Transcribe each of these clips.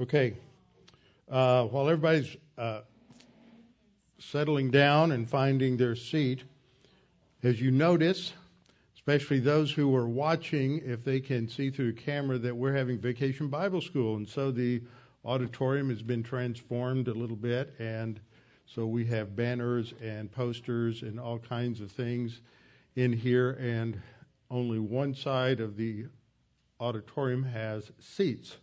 Okay. Uh, while everybody's uh, settling down and finding their seat, as you notice, especially those who are watching, if they can see through the camera, that we're having Vacation Bible School. And so the auditorium has been transformed a little bit. And so we have banners and posters and all kinds of things in here. And only one side of the auditorium has seats.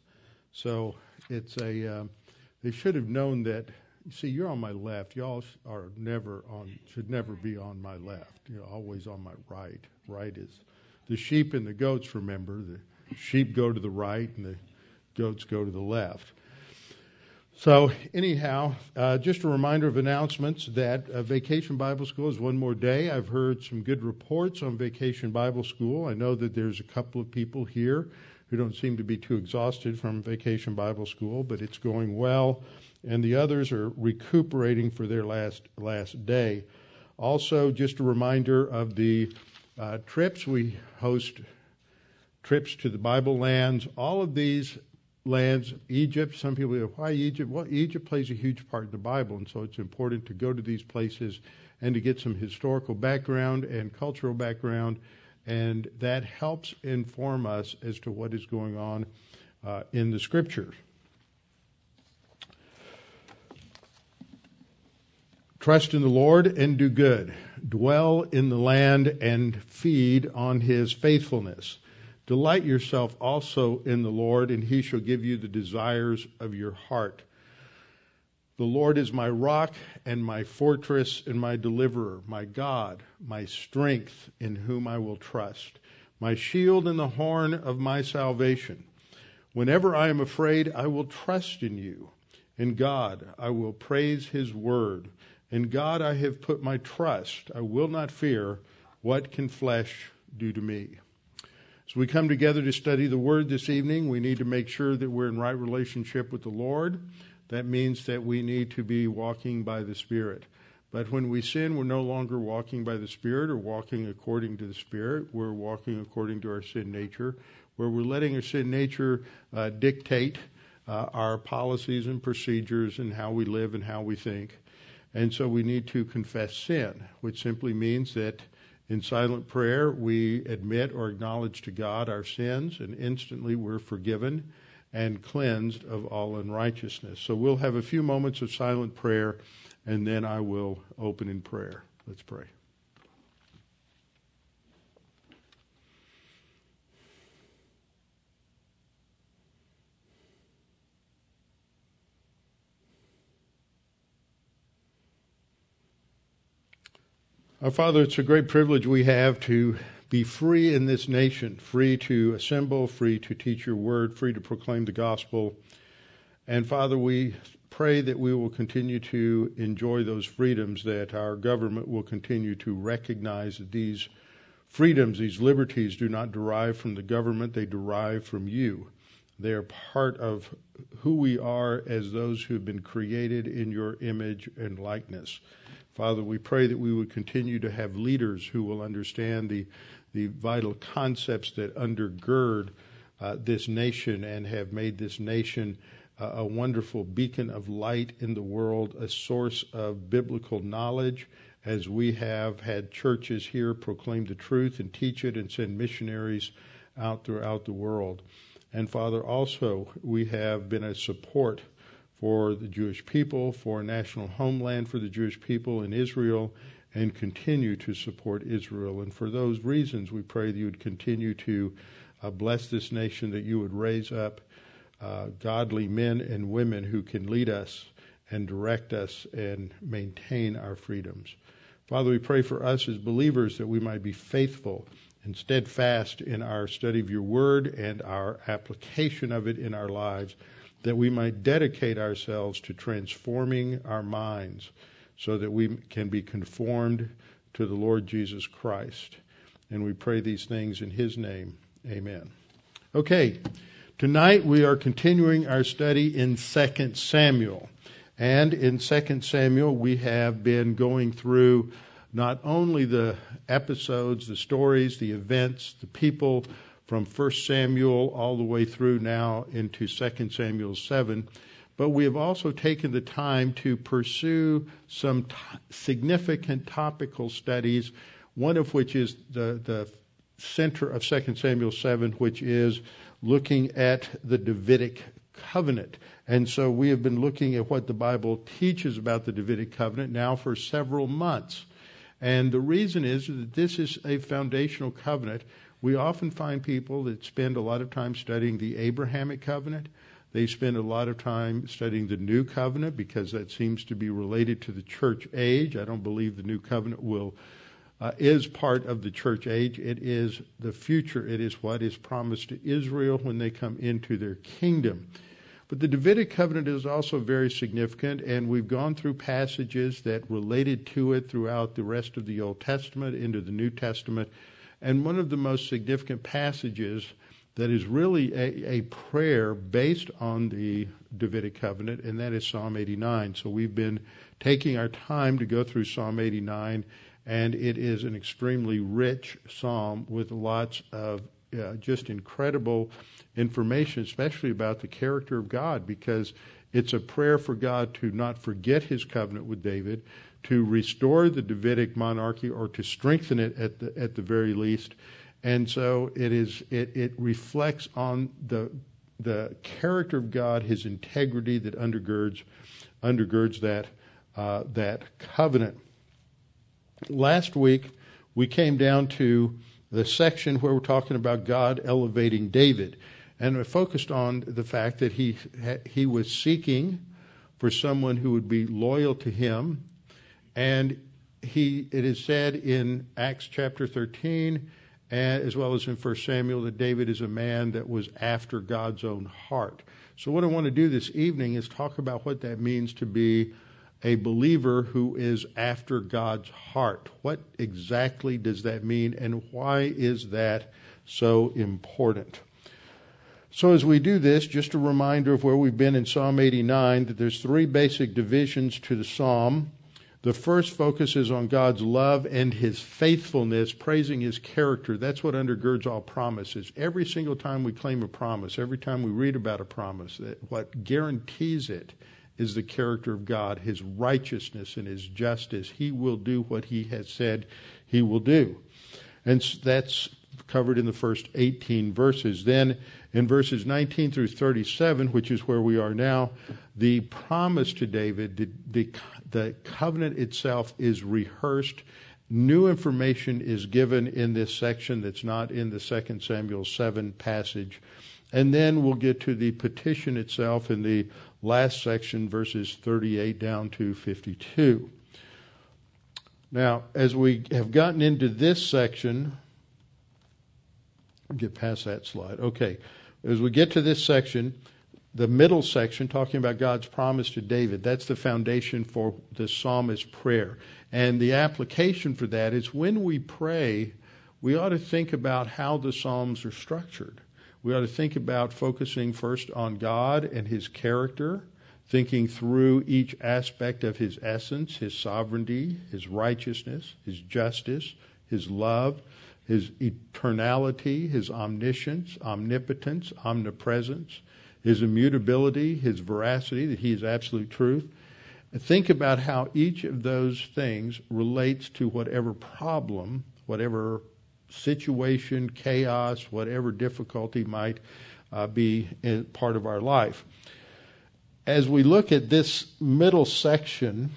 So it's a, um, they should have known that. See, you're on my left. Y'all are never on, should never be on my left. You're always on my right. Right is the sheep and the goats, remember. The sheep go to the right and the goats go to the left. So, anyhow, uh, just a reminder of announcements that uh, Vacation Bible School is one more day. I've heard some good reports on Vacation Bible School. I know that there's a couple of people here who don't seem to be too exhausted from Vacation Bible School, but it's going well, and the others are recuperating for their last last day. Also, just a reminder of the uh, trips we host trips to the Bible lands. All of these lands, Egypt. Some people go, why Egypt? Well, Egypt plays a huge part in the Bible, and so it's important to go to these places and to get some historical background and cultural background, and that helps inform us as to what is going on uh, in the Scriptures. Trust in the Lord and do good. Dwell in the land and feed on his faithfulness. Delight yourself also in the Lord, and he shall give you the desires of your heart. The Lord is my rock and my fortress and my deliverer, my God, my strength, in whom I will trust, my shield and the horn of my salvation. Whenever I am afraid, I will trust in you. In God, I will praise his word. In God, I have put my trust. I will not fear. What can flesh do to me? As we come together to study the Word this evening, we need to make sure that we're in right relationship with the Lord. That means that we need to be walking by the Spirit. But when we sin, we're no longer walking by the Spirit or walking according to the Spirit. We're walking according to our sin nature, where we're letting our sin nature uh, dictate uh, our policies and procedures and how we live and how we think. And so we need to confess sin, which simply means that in silent prayer, we admit or acknowledge to God our sins, and instantly we're forgiven and cleansed of all unrighteousness. So we'll have a few moments of silent prayer, and then I will open in prayer. Let's pray. Our Father, it's a great privilege we have to be free in this nation, free to assemble, free to teach your word, free to proclaim the gospel. And Father, we pray that we will continue to enjoy those freedoms, that our government will continue to recognize that these freedoms, these liberties, do not derive from the government, they derive from you. They are part of who we are as those who have been created in your image and likeness. Father, we pray that we would continue to have leaders who will understand the, the vital concepts that undergird uh, this nation and have made this nation uh, a wonderful beacon of light in the world, a source of biblical knowledge, as we have had churches here proclaim the truth and teach it and send missionaries out throughout the world. And Father, also, we have been a support for the Jewish people, for a national homeland for the Jewish people in Israel, and continue to support Israel. And for those reasons, we pray that you would continue to uh, bless this nation, that you would raise up uh, godly men and women who can lead us and direct us and maintain our freedoms. Father, we pray for us as believers that we might be faithful and steadfast in our study of your word and our application of it in our lives that we might dedicate ourselves to transforming our minds so that we can be conformed to the Lord Jesus Christ. And we pray these things in His name. Amen. Okay, tonight we are continuing our study in 2 Samuel. And in 2 Samuel, we have been going through not only the episodes, the stories, the events, the people from 1 Samuel all the way through now into 2 Samuel 7. But we have also taken the time to pursue some t- significant topical studies, one of which is the, the center of 2 Samuel 7, which is looking at the Davidic covenant. And so we have been looking at what the Bible teaches about the Davidic covenant now for several months. And the reason is that this is a foundational covenant. We often find people that spend a lot of time studying the Abrahamic covenant. They spend a lot of time studying the new covenant because that seems to be related to the church age. I don't believe the new covenant will uh, is part of the church age. It is the future. It is what is promised to Israel when they come into their kingdom. But the Davidic covenant is also very significant, and we've gone through passages that related to it throughout the rest of the Old Testament into the New Testament. And one of the most significant passages that is really a, a prayer based on the Davidic covenant, and that is Psalm 89. So we've been taking our time to go through Psalm 89 and it is an extremely rich psalm with lots of uh, just incredible information, especially about the character of God, because it's a prayer for God to not forget his covenant with David, to restore the Davidic monarchy or to strengthen it at the, at the very least. And so it is it, it reflects on the the character of God, his integrity that undergirds undergirds that uh, that covenant. Last week, we came down to the section where we're talking about God elevating David. And we focused on the fact that he, he was seeking for someone who would be loyal to him. And he, it is said in Acts chapter 13, as well as in 1 Samuel, that David is a man that was after God's own heart. So, what I want to do this evening is talk about what that means to be a believer who is after God's heart. What exactly does that mean, and why is that so important? So, as we do this, just a reminder of where we've been in Psalm 89 that there's three basic divisions to the psalm. The first focuses on God's love and his faithfulness, praising his character. That's what undergirds all promises. Every single time we claim a promise, every time we read about a promise, what guarantees it is the character of God, his righteousness and his justice. He will do what he has said he will do. And that's covered in the first 18 verses. Then in verses 19 through 37, which is where we are now, the promise to David, the, the, the covenant itself is rehearsed. New information is given in this section that's not in the 2 Samuel 7 passage. And then we'll get to the petition itself in the last section, verses 38 down to 52. Now, as we have gotten into this section, get past that slide. Okay, as we get to this section, the middle section talking about God's promise to David, that's the foundation for the psalmist's prayer. And the application for that is when we pray, we ought to think about how the psalms are structured. We ought to think about focusing first on God and His character, thinking through each aspect of His essence, His sovereignty, His righteousness, His justice, His love, His eternality, His omniscience, omnipotence, omnipresence, His immutability, His veracity, that He is absolute truth. Think about how each of those things relates to whatever problem, whatever situation, chaos, whatever difficulty might uh, be part of our life. As we look at this middle section,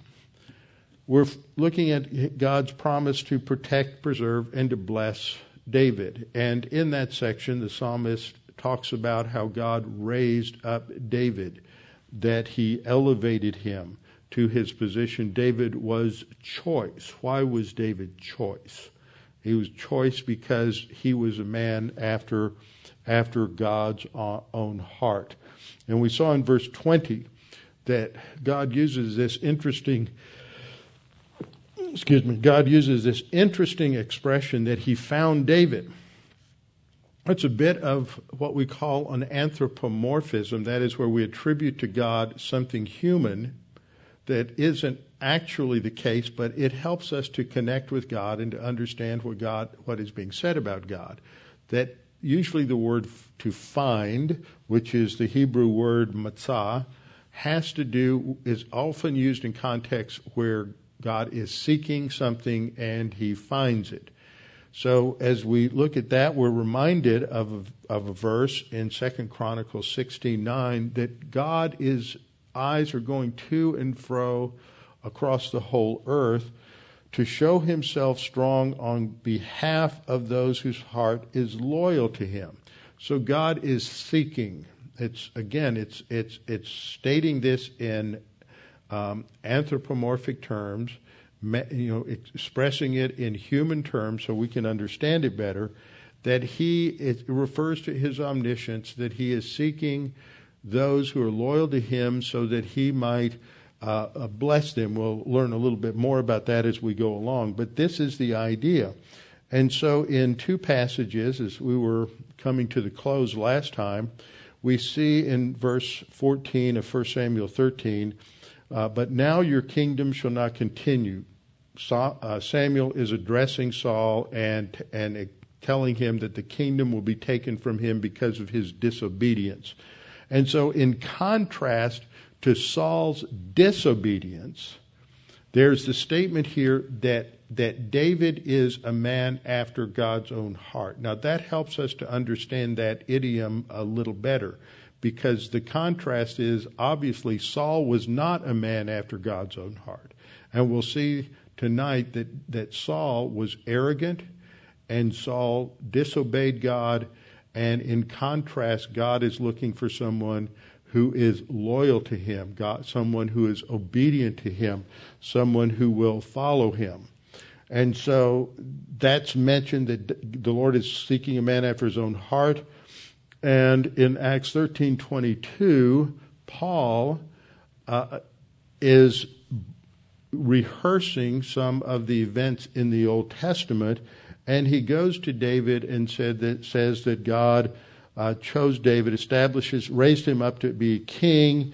we're looking at God's promise to protect, preserve, and to bless David. And in that section, the psalmist talks about how God raised up David, that he elevated him to his position. David was choice. Why was David choice? He was choice because he was a man after, after God's uh, own heart. And we saw in verse 20 that God uses this interesting excuse me, God uses this interesting expression that he found David. It's a bit of what we call an anthropomorphism, that is, where we attribute to God something human that isn't actually the case, but it helps us to connect with God and to understand what God, what is being said about God. That usually the word to find, which is the Hebrew word matzah, has to do, is often used in contexts where God is seeking something and he finds it. So as we look at that, we're reminded of of a verse in Second Chronicles 16:9 that God is eyes are going to and fro across the whole earth to show himself strong on behalf of those whose heart is loyal to him. So God is seeking. It's again, it's it's it's stating this in um, anthropomorphic terms, you know, expressing it in human terms so we can understand it better. That he it refers to his omniscience, that he is seeking those who are loyal to him, so that he might uh, uh, bless them. We'll learn a little bit more about that as we go along, but this is the idea. And so, in two passages, as we were coming to the close last time, we see in verse 14 of 1 Samuel 13, uh, but now your kingdom shall not continue. Sa- uh, Samuel is addressing Saul and, and telling him that the kingdom will be taken from him because of his disobedience. And so, in contrast to Saul's disobedience, there's the statement here that, that David is a man after God's own heart. Now, that helps us to understand that idiom a little better because the contrast is obviously Saul was not a man after God's own heart. And we'll see tonight that, that Saul was arrogant and Saul disobeyed God. And in contrast, God is looking for someone who is loyal to him, God, someone who is obedient to him, someone who will follow him. And so that's mentioned that the Lord is seeking a man after his own heart. And in Acts 13:22, Paul uh, is rehearsing some of the events in the Old Testament, and he goes to David and said that says that God uh, chose David, establishes, raised him up to be king.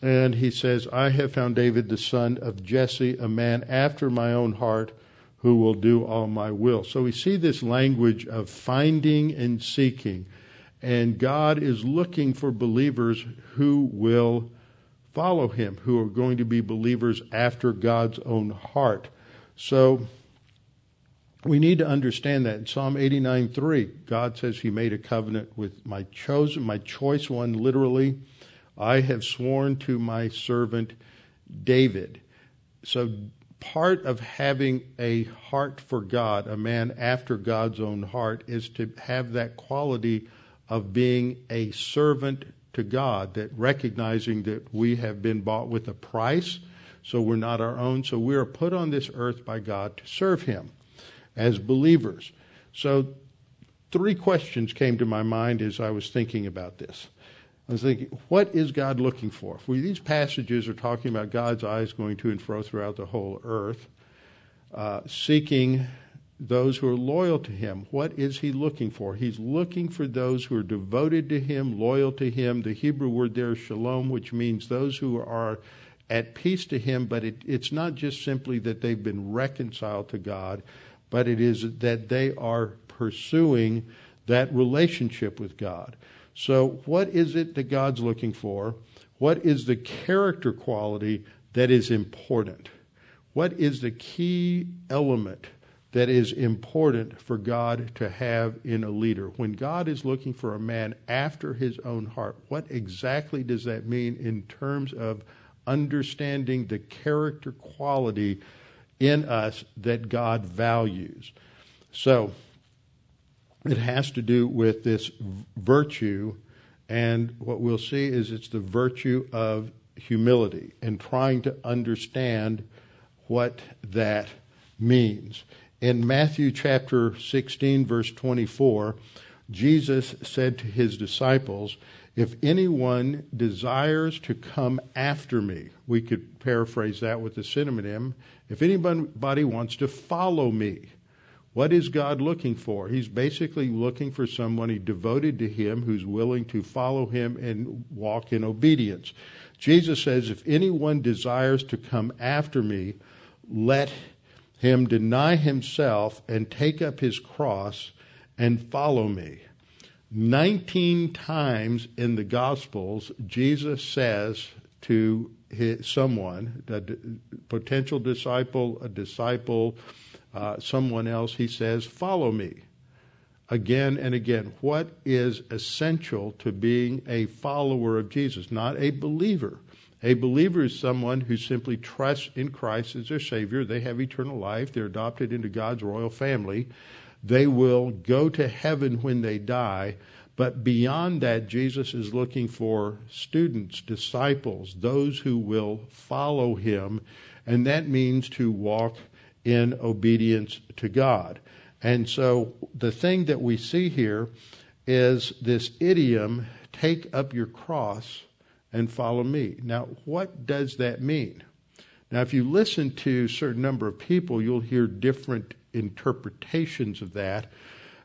And he says, I have found David the son of Jesse, a man after my own heart, who will do all my will. So we see this language of finding and seeking. And God is looking for believers who will follow him, who are going to be believers after God's own heart. So we need to understand that in Psalm 89:3, God says He made a covenant with my chosen, my choice one, literally. I have sworn to my servant David. So, part of having a heart for God, a man after God's own heart, is to have that quality of being a servant to God, that recognizing that we have been bought with a price, so we're not our own, so we are put on this earth by God to serve Him as believers. So, three questions came to my mind as I was thinking about this. I was thinking, what is God looking for? If we, these passages are talking about God's eyes going to and fro throughout the whole earth, uh, seeking those who are loyal to Him. What is He looking for? He's looking for those who are devoted to Him, loyal to Him. The Hebrew word there is shalom, which means those who are at peace to Him, but it, it's not just simply that they've been reconciled to God, but it is that they are pursuing that relationship with God. So, what is it that God's looking for? What is the character quality that is important? What is the key element that is important for God to have in a leader? When God is looking for a man after his own heart, what exactly does that mean in terms of understanding the character quality in us that God values. So it has to do with this virtue, and what we'll see is it's the virtue of humility and trying to understand what that means. In Matthew chapter 16, verse 24, Jesus said to his disciples, If anyone desires to come after me, we could paraphrase that with a synonym, if anybody wants to follow me, what is God looking for? He's basically looking for somebody devoted to Him who's willing to follow Him and walk in obedience. Jesus says, If anyone desires to come after me, let him deny himself and take up his cross and follow me. 19 times in the Gospels, Jesus says to his, someone, a potential disciple, a disciple, uh, someone else, he says, Follow me. Again and again. What is essential to being a follower of Jesus? Not a believer. A believer is someone who simply trusts in Christ as their Savior. They have eternal life. They're adopted into God's royal family. They will go to heaven when they die. But beyond that, Jesus is looking for students, disciples, those who will follow him. And that means to walk in obedience to God. And so the thing that we see here is this idiom take up your cross and follow me. Now, what does that mean? Now, if you listen to a certain number of people, you'll hear different interpretations of that.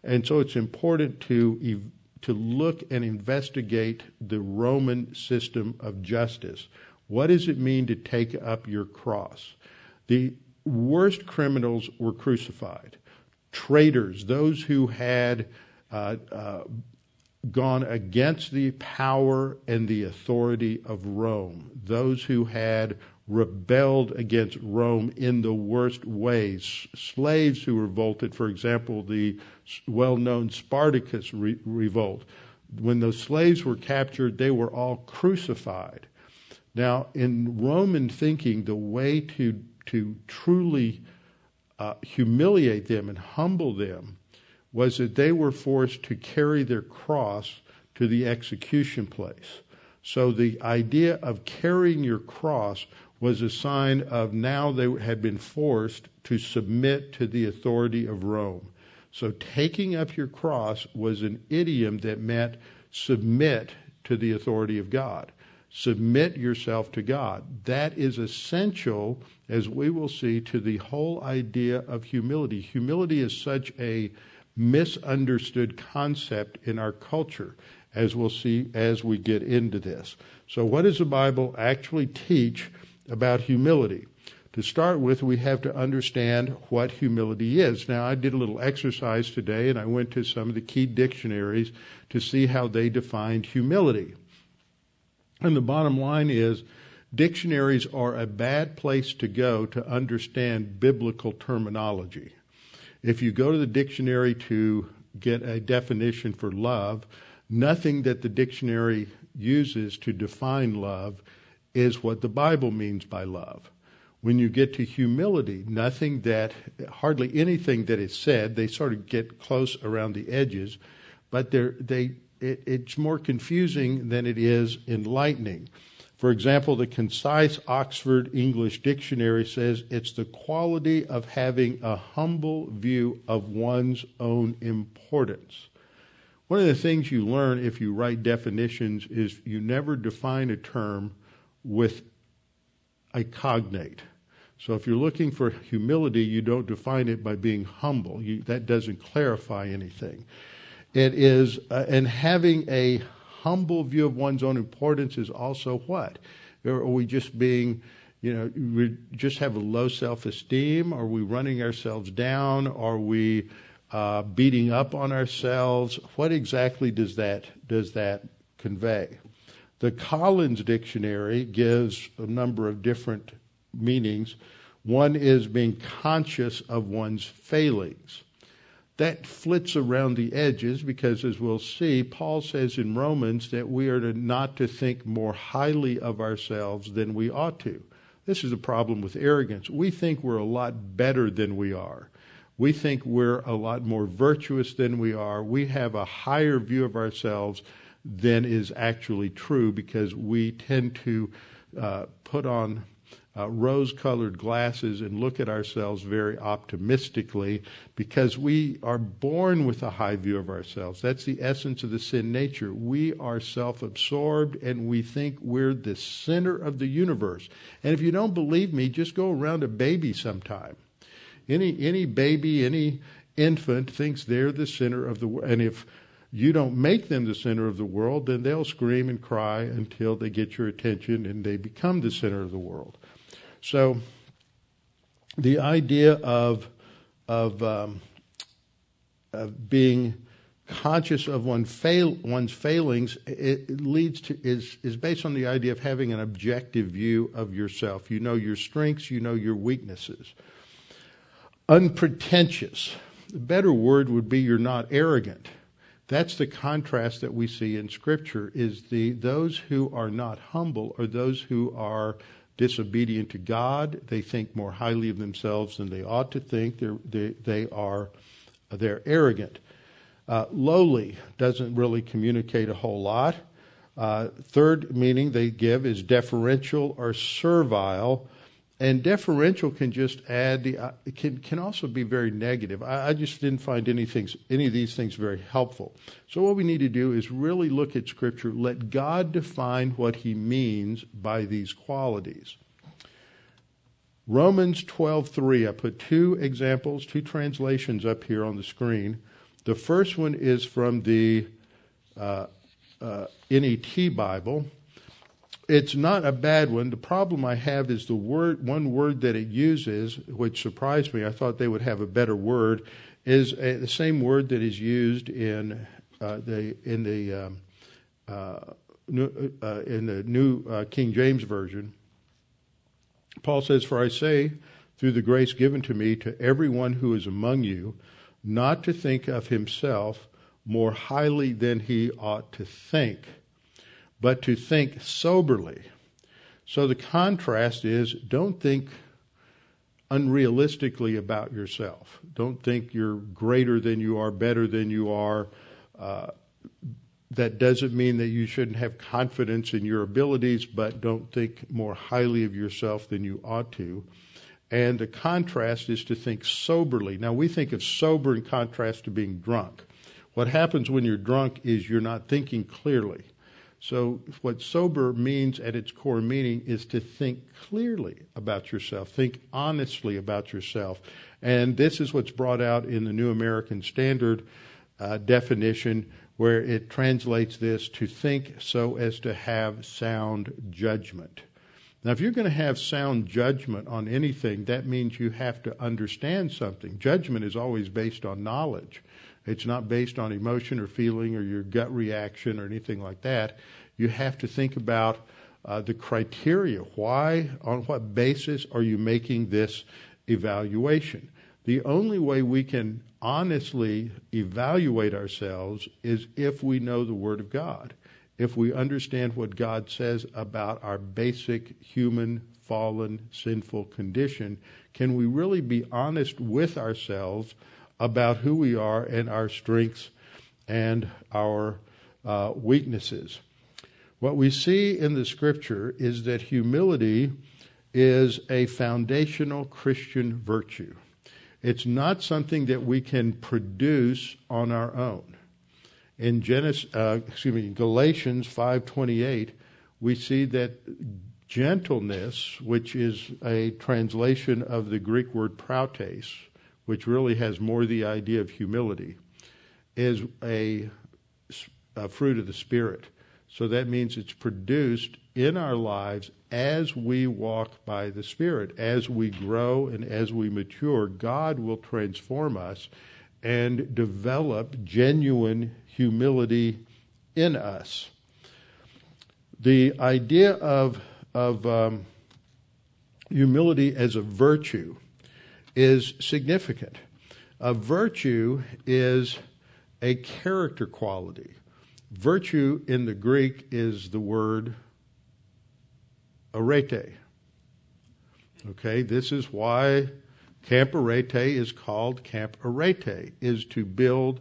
And so it's important to, to look and investigate the Roman system of justice. What does it mean to take up your cross? The worst criminals were crucified. Traitors, those who had uh, uh, gone against the power and the authority of Rome, those who had rebelled against Rome in the worst ways, slaves who revolted, for example, the well known Spartacus re- revolt. When those slaves were captured, they were all crucified. Now, in Roman thinking, the way to, to truly uh, humiliate them and humble them was that they were forced to carry their cross to the execution place. So the idea of carrying your cross was a sign of now they had been forced to submit to the authority of Rome. So taking up your cross was an idiom that meant submit to the authority of God. Submit yourself to God. That is essential, as we will see, to the whole idea of humility. Humility is such a misunderstood concept in our culture, as we'll see as we get into this. So, what does the Bible actually teach about humility? To start with, we have to understand what humility is. Now, I did a little exercise today and I went to some of the key dictionaries to see how they defined humility. And the bottom line is dictionaries are a bad place to go to understand biblical terminology. If you go to the dictionary to get a definition for love, nothing that the dictionary uses to define love is what the Bible means by love. When you get to humility, nothing that, hardly anything that is said, they sort of get close around the edges, but they, it, it's more confusing than it is enlightening. For example, the concise Oxford English Dictionary says it's the quality of having a humble view of one's own importance. One of the things you learn if you write definitions is you never define a term with a cognate. So if you're looking for humility, you don't define it by being humble. You, that doesn't clarify anything. It is, uh, and having a humble view of one's own importance is also what? Are we just being, you know, we just have a low self esteem? Are we running ourselves down? Are we uh, beating up on ourselves? What exactly does that does that convey? The Collins Dictionary gives a number of different meanings. One is being conscious of one's failings that flits around the edges because, as we'll see, Paul says in Romans that we are to not to think more highly of ourselves than we ought to. This is a problem with arrogance. We think we're a lot better than we are. We think we're a lot more virtuous than we are. We have a higher view of ourselves than is actually true because we tend to uh, put on uh, rose colored glasses and look at ourselves very optimistically because we are born with a high view of ourselves. That's the essence of the sin nature. We are self absorbed and we think we're the center of the universe. And if you don't believe me, just go around a baby sometime. Any, any baby, any infant thinks they're the center of the world. And if you don't make them the center of the world, then they'll scream and cry until they get your attention and they become the center of the world. So the idea of of, um, of being conscious of one fail, one's failings it leads to is is based on the idea of having an objective view of yourself. You know your strengths, you know your weaknesses. Unpretentious. The better word would be you're not arrogant. That's the contrast that we see in Scripture is the those who are not humble are those who are disobedient to God. They think more highly of themselves than they ought to think. They're, they, they are they're arrogant. Uh, lowly doesn't really communicate a whole lot. Uh, third meaning they give is deferential or servile. And deferential can just add the uh, can can also be very negative. I, I, just didn't find anything any of these things very helpful. So what we need to do is really look at Scripture. Let God define what He means by these qualities. Romans twelve three. I put two examples, two translations up here on the screen. The first one is from the uh, uh, NET Bible it's not a bad one. The problem I have is the word, one word that it uses, which surprised me. I thought they would have a better word, is a, the same word that is used in uh, the in the um, uh, new, uh, in the New uh, King James version. Paul says, "For I say, through the grace given to me, to everyone who is among you, not to think of himself more highly than he ought to think." But to think soberly. So the contrast is don't think unrealistically about yourself. Don't think you're greater than you are, better than you are. Uh, that doesn't mean that you shouldn't have confidence in your abilities, but don't think more highly of yourself than you ought to. And the contrast is to think soberly. Now, we think of sober in contrast to being drunk. What happens when you're drunk is you're not thinking clearly. So, what sober means at its core meaning is to think clearly about yourself, think honestly about yourself. And this is what's brought out in the New American Standard uh, definition, where it translates this to think so as to have sound judgment. Now, if you're going to have sound judgment on anything, that means you have to understand something. Judgment is always based on knowledge. It's not based on emotion or feeling or your gut reaction or anything like that. You have to think about uh, the criteria. Why, on what basis are you making this evaluation? The only way we can honestly evaluate ourselves is if we know the Word of God, if we understand what God says about our basic human, fallen, sinful condition. Can we really be honest with ourselves? About who we are and our strengths and our uh, weaknesses. What we see in the scripture is that humility is a foundational Christian virtue. It's not something that we can produce on our own. In Genesis, uh, excuse me, Galatians 5:28, we see that gentleness, which is a translation of the Greek word prautes, which really has more the idea of humility, is a, a fruit of the Spirit. So that means it's produced in our lives as we walk by the Spirit. As we grow and as we mature, God will transform us and develop genuine humility in us. The idea of, of um, humility as a virtue is significant. A virtue is a character quality. Virtue in the Greek is the word arete. Okay, this is why Camp Arete is called Camp Arete, is to build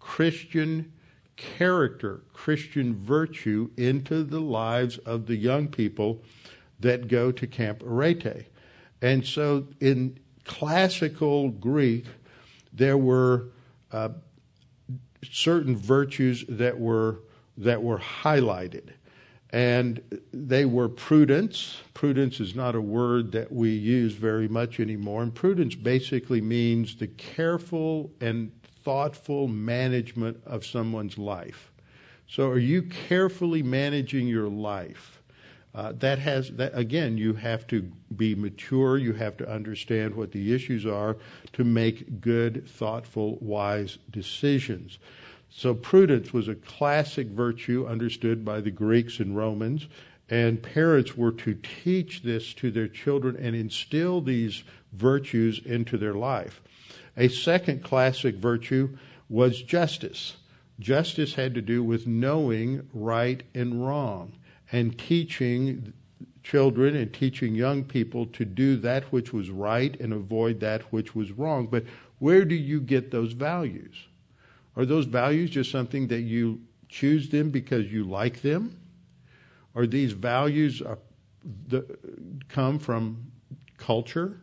Christian character, Christian virtue into the lives of the young people that go to Camp Arete. And so in classical Greek, there were uh, certain virtues that were that were highlighted, and they were prudence. Prudence is not a word that we use very much anymore, and prudence basically means the careful and thoughtful management of someone's life. So, are you carefully managing your life? Uh, that has that again. You have to be mature. You have to understand what the issues are to make good, thoughtful, wise decisions. So prudence was a classic virtue understood by the Greeks and Romans, and parents were to teach this to their children and instill these virtues into their life. A second classic virtue was justice. Justice had to do with knowing right and wrong and teaching children and teaching young people to do that which was right and avoid that which was wrong. But where do you get those values? Are those values just something that you choose them because you like them? Are these values uh, the, come from culture?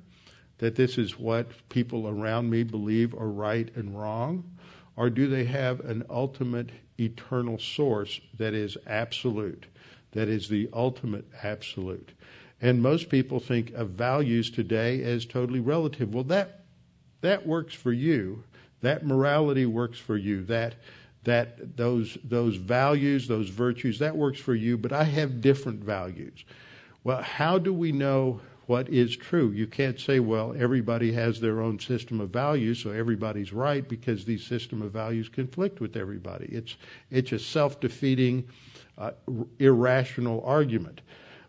That this is what people around me believe are right and wrong? Or do they have an ultimate eternal source that is absolute? That is the ultimate absolute. And most people think of values today as totally relative. Well, that that works for you. That morality works for you. That that those those values, those virtues, that works for you. But I have different values. Well, how do we know what is true? You can't say, well, everybody has their own system of values, so everybody's right because these system of values conflict with everybody. It's it's a self defeating uh, irrational argument.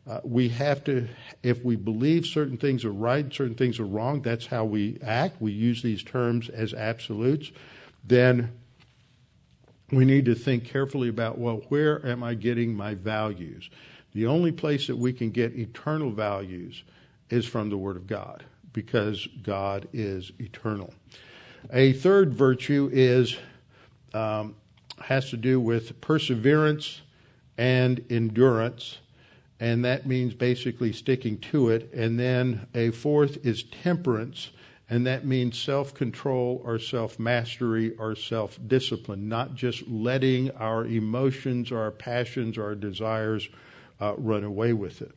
Uh, we have to, if we believe certain things are right, certain things are wrong, that's how we act. We use these terms as absolutes. Then we need to think carefully about, well, where am I getting my values? The only place that we can get eternal values is from the Word of God, because God is eternal. A third virtue is um, has to do with perseverance and endurance, and that means basically sticking to it. And then a fourth is temperance, and that means self control or self mastery or self discipline, not just letting our emotions our passions our desires uh, run away with it.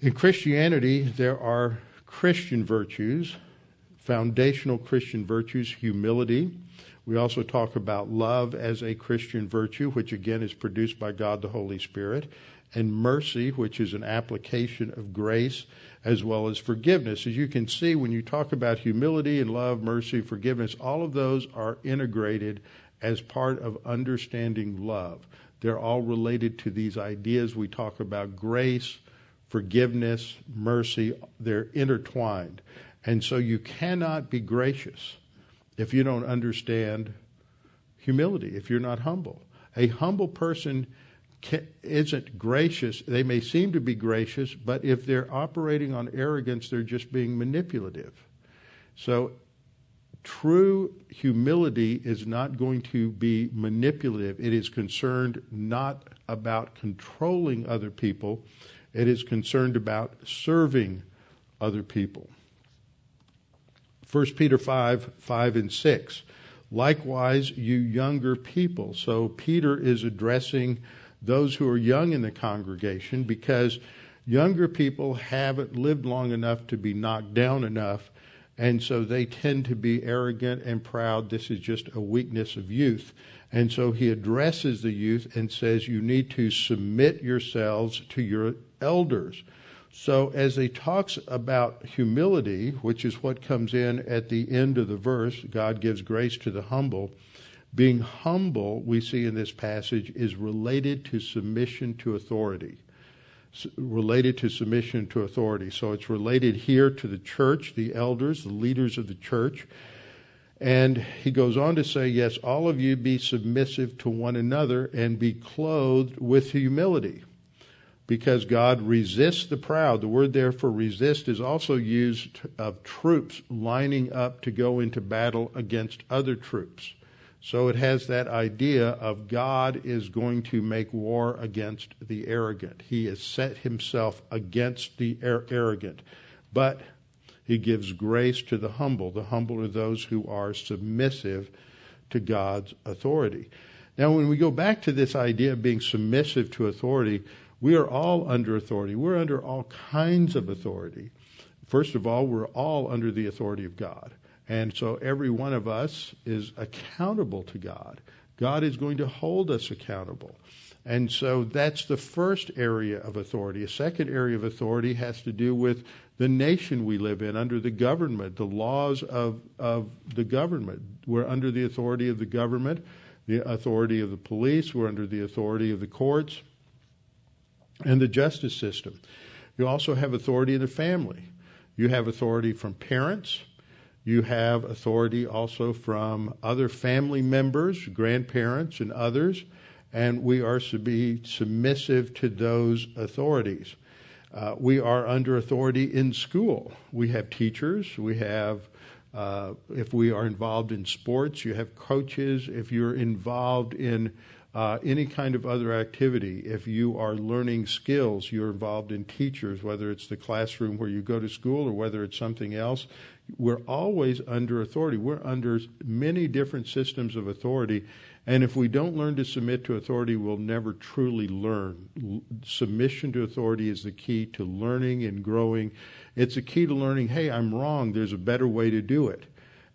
In Christianity, there are Christian virtues, foundational Christian virtues, humility, we also talk about love as a Christian virtue, which again is produced by God the Holy Spirit, and mercy, which is an application of grace, as well as forgiveness. As you can see, when you talk about humility and love, mercy, forgiveness, all of those are integrated as part of understanding love. They're all related to these ideas we talk about grace, forgiveness, mercy, they're intertwined. And so you cannot be gracious if you don't understand humility, if you're not humble. A humble person isn't gracious. They may seem to be gracious, but if they're operating on arrogance, they're just being manipulative. So, true humility is not going to be manipulative. It is concerned not about controlling other people, it is concerned about serving other people. 1 Peter 5 5 and 6. Likewise, you younger people. So Peter is addressing those who are young in the congregation because younger people haven't lived long enough to be knocked down enough, and so they tend to be arrogant and proud. This is just a weakness of youth. And so he addresses the youth and says, You need to submit yourselves to your elders. So, as he talks about humility, which is what comes in at the end of the verse, God gives grace to the humble. Being humble, we see in this passage, is related to submission to authority. related to submission to authority. So, it's related here to the church, the elders, the leaders of the church. And he goes on to say, Yes, all of you be submissive to one another and be clothed with humility because God resists the proud. The word there for resist is also used of troops lining up to go into battle against other troops. So it has that idea of God is going to make war against the arrogant. He has set himself against the arrogant. But he gives grace to the humble. The humble are those who are submissive to God's authority. Now, when we go back to this idea of being submissive to authority, we are all under authority. We're under all kinds of authority. First of all, we're all under the authority of God. And so every one of us is accountable to God. God is going to hold us accountable. And so that's the first area of authority. A second area of authority has to do with the nation we live in, under the government, the laws of, of the government. We're under the authority of the government. the authority of the police, we're under the authority of the courts and the justice system. You also have authority in the family. You have authority from parents. You have authority also from other family members, grandparents, and others. And we are to be submissive to those authorities. Uh, we are under authority in school. We have teachers. We have, uh, if we are involved in sports, you have coaches. If you're involved in uh, any kind of other activity. If you are learning skills, you're involved in teachers, whether it's the classroom where you go to school or whether it's something else. We're always under authority. We're under many different systems of authority. And if we don't learn to submit to authority, we'll never truly learn. Submission to authority is the key to learning and growing. It's a key to learning, hey, I'm wrong. There's a better way to do it.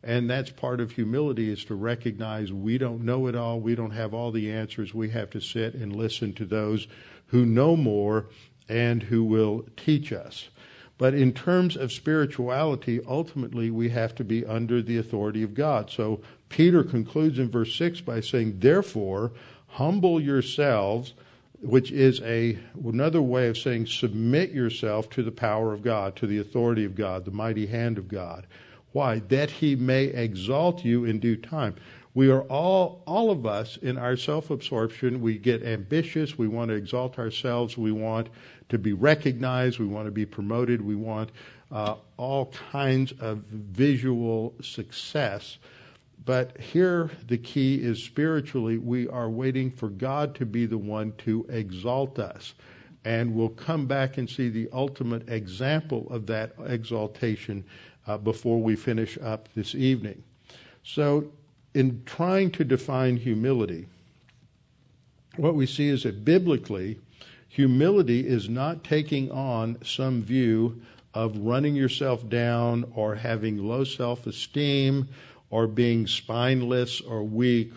And that's part of humility is to recognize we don't know it all. We don't have all the answers. We have to sit and listen to those who know more and who will teach us. But in terms of spirituality, ultimately we have to be under the authority of God. So Peter concludes in verse 6 by saying, Therefore, humble yourselves, which is a, another way of saying submit yourself to the power of God, to the authority of God, the mighty hand of God. Why? That he may exalt you in due time. We are all, all of us in our self absorption, we get ambitious, we want to exalt ourselves, we want to be recognized, we want to be promoted, we want uh, all kinds of visual success. But here the key is spiritually, we are waiting for God to be the one to exalt us. And we'll come back and see the ultimate example of that exaltation uh, before we finish up this evening. So, in trying to define humility, what we see is that biblically, humility is not taking on some view of running yourself down or having low self esteem or being spineless or weak,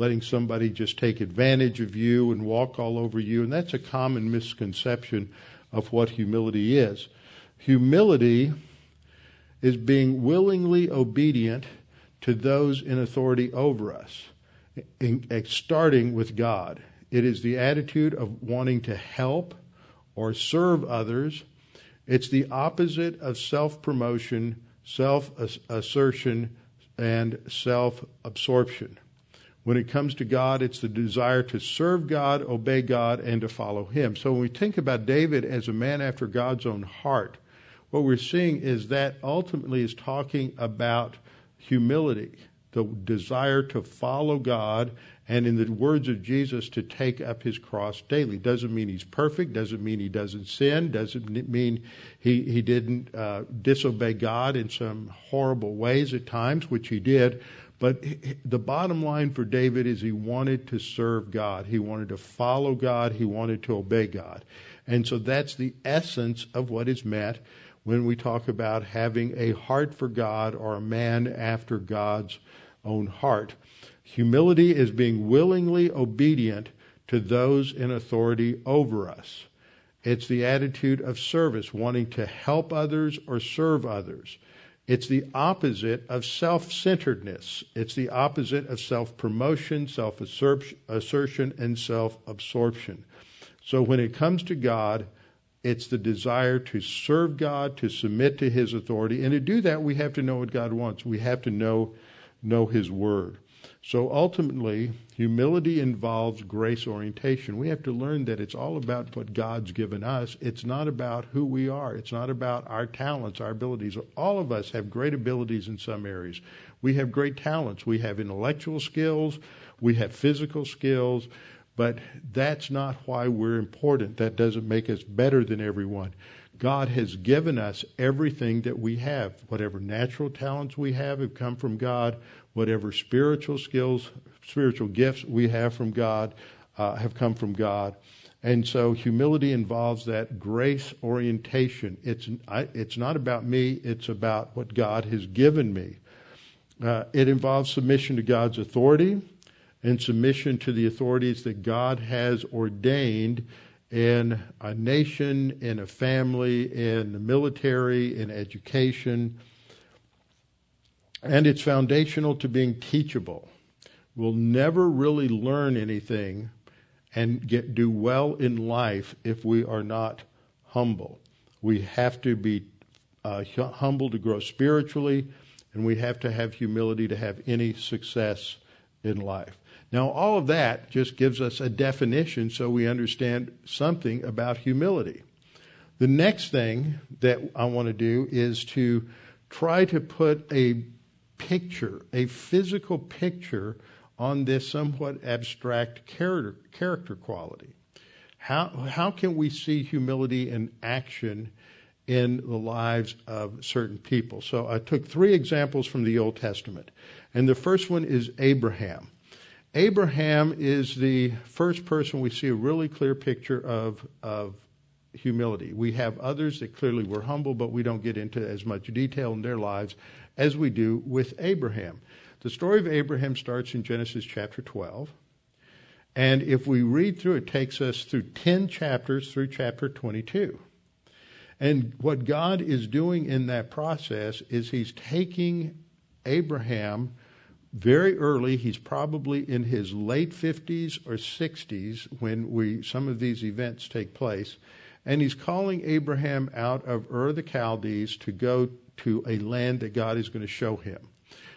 letting somebody just take advantage of you and walk all over you. And that's a common misconception of what humility is. Humility is being willingly obedient to those in authority over us, starting with God. It is the attitude of wanting to help or serve others. It's the opposite of self promotion, self assertion, and self absorption. When it comes to God, it's the desire to serve God, obey God, and to follow Him. So when we think about David as a man after God's own heart, what we're seeing is that ultimately is talking about humility, the desire to follow God, and in the words of Jesus, to take up his cross daily. Doesn't mean he's perfect, doesn't mean he doesn't sin, doesn't mean he, he didn't uh, disobey God in some horrible ways at times, which he did. But the bottom line for David is he wanted to serve God. He wanted to follow God. He wanted to obey God. And so that's the essence of what is meant when we talk about having a heart for God or a man after God's own heart. Humility is being willingly obedient to those in authority over us. It's the attitude of service, wanting to help others or serve others. It's the opposite of self centeredness. It's the opposite of self promotion, self assertion, and self absorption. So when it comes to God, it's the desire to serve God, to submit to His authority. And to do that, we have to know what God wants. We have to know, know His Word. So ultimately, humility involves grace orientation. We have to learn that it's all about what God's given us. It's not about who we are. It's not about our talents, our abilities. All of us have great abilities in some areas. We have great talents. We have intellectual skills. We have physical skills. But that's not why we're important. That doesn't make us better than everyone. God has given us everything that we have. Whatever natural talents we have have come from God. Whatever spiritual skills, spiritual gifts we have from God uh, have come from God. And so humility involves that grace orientation. It's, I, it's not about me, it's about what God has given me. Uh, it involves submission to God's authority and submission to the authorities that God has ordained in a nation, in a family, in the military, in education. And it's foundational to being teachable. We'll never really learn anything and get do well in life if we are not humble. We have to be uh, humble to grow spiritually, and we have to have humility to have any success in life. Now, all of that just gives us a definition so we understand something about humility. The next thing that I want to do is to try to put a picture, a physical picture on this somewhat abstract character, character quality. How, how can we see humility in action in the lives of certain people? So I took three examples from the Old Testament. And the first one is Abraham. Abraham is the first person we see a really clear picture of, of humility. We have others that clearly were humble, but we don't get into as much detail in their lives as we do with Abraham. The story of Abraham starts in Genesis chapter 12. And if we read through, it takes us through 10 chapters through chapter 22. And what God is doing in that process is He's taking Abraham very early. He's probably in his late 50s or 60s when we, some of these events take place. And He's calling Abraham out of Ur the Chaldees to go to a land that God is going to show him.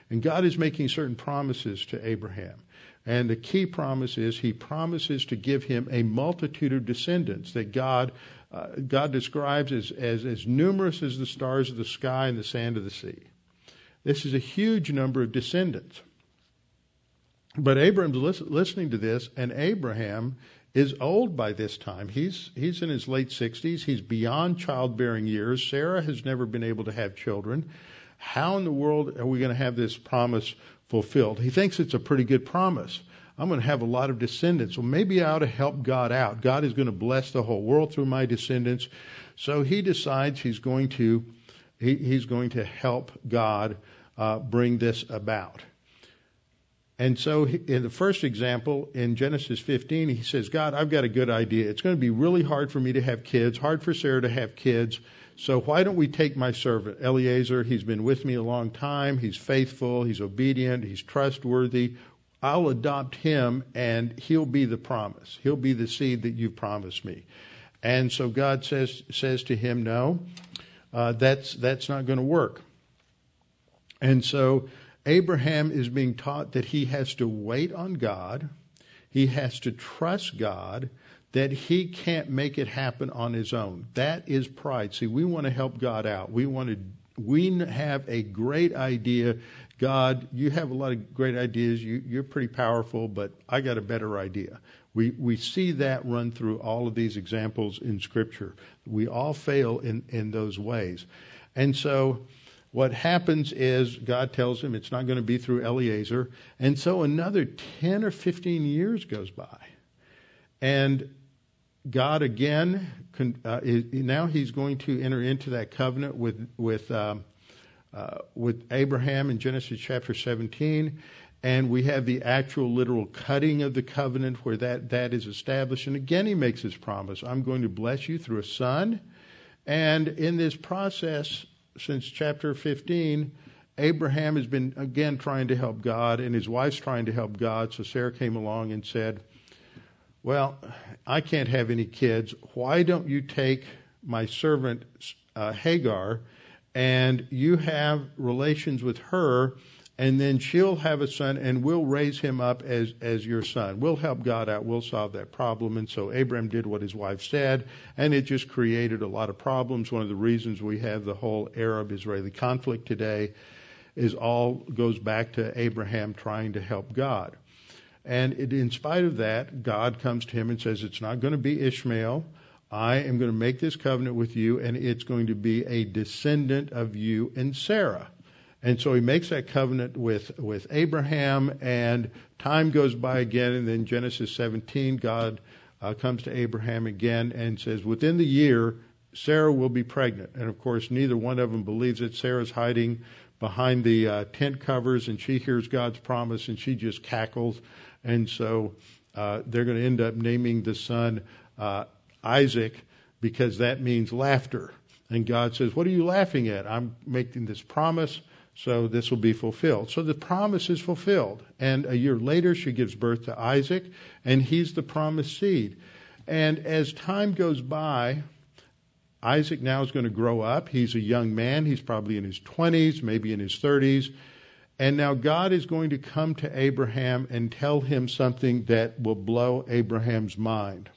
And God is making certain promises to Abraham. And the key promise is he promises to give him a multitude of descendants that God, uh, God describes as, as, as numerous as the stars of the sky and the sand of the sea. This is a huge number of descendants. But Abraham's listening to this, and Abraham is old by this time. He's, he's in his late 60s. He's beyond childbearing years. Sarah has never been able to have children. How in the world are we going to have this promise fulfilled? He thinks it's a pretty good promise. I'm going to have a lot of descendants. Well, maybe I ought to help God out. God is going to bless the whole world through my descendants. So he decides he's going to, he, he's going to help God uh, bring this about. And so, in the first example, in Genesis 15, he says, God, I've got a good idea. It's going to be really hard for me to have kids, hard for Sarah to have kids. So why don't we take my servant, Eliezer? He's been with me a long time. He's faithful. He's obedient. He's trustworthy. I'll adopt him and he'll be the promise. He'll be the seed that you've promised me. And so God says, says to him, no, uh, that's, that's not going to work. And so Abraham is being taught that he has to wait on God. He has to trust God that he can't make it happen on his own. That is pride. See, we want to help God out. We want to we have a great idea. God, you have a lot of great ideas. You, you're pretty powerful, but I got a better idea. We, we see that run through all of these examples in Scripture. We all fail in, in those ways. And so what happens is God tells him it's not going to be through Eliezer. And so another 10 or 15 years goes by. And God again, uh, is, now He's going to enter into that covenant with with um, uh, with Abraham in Genesis chapter 17, and we have the actual literal cutting of the covenant where that that is established. And again, He makes His promise: "I'm going to bless you through a son." And in this process, since chapter 15, Abraham has been again trying to help God, and his wife's trying to help God. So Sarah came along and said well, I can't have any kids. Why don't you take my servant uh, Hagar and you have relations with her, and then she'll have a son, and we'll raise him up as, as your son. We'll help God out. We'll solve that problem. And so Abraham did what his wife said, and it just created a lot of problems. One of the reasons we have the whole Arab Israeli conflict today is all goes back to Abraham trying to help God. And it, in spite of that, God comes to him and says, It's not going to be Ishmael. I am going to make this covenant with you, and it's going to be a descendant of you and Sarah. And so he makes that covenant with, with Abraham, and time goes by again, and then Genesis 17, God uh, comes to Abraham again and says, Within the year, Sarah will be pregnant. And of course, neither one of them believes it. Sarah's hiding behind the uh, tent covers, and she hears God's promise, and she just cackles and so uh, they're going to end up naming the son uh, Isaac because that means laughter. And God says, What are you laughing at? I'm making this promise So this will be fulfilled. So the promise is fulfilled. And a year later, she gives birth to Isaac, and he's the promised seed. And as time goes by, Isaac now is going to grow up. He's a young man. He's probably in his 20s, maybe in his 30s. And now God is going to come to Abraham and tell him something that will blow Abraham's mind.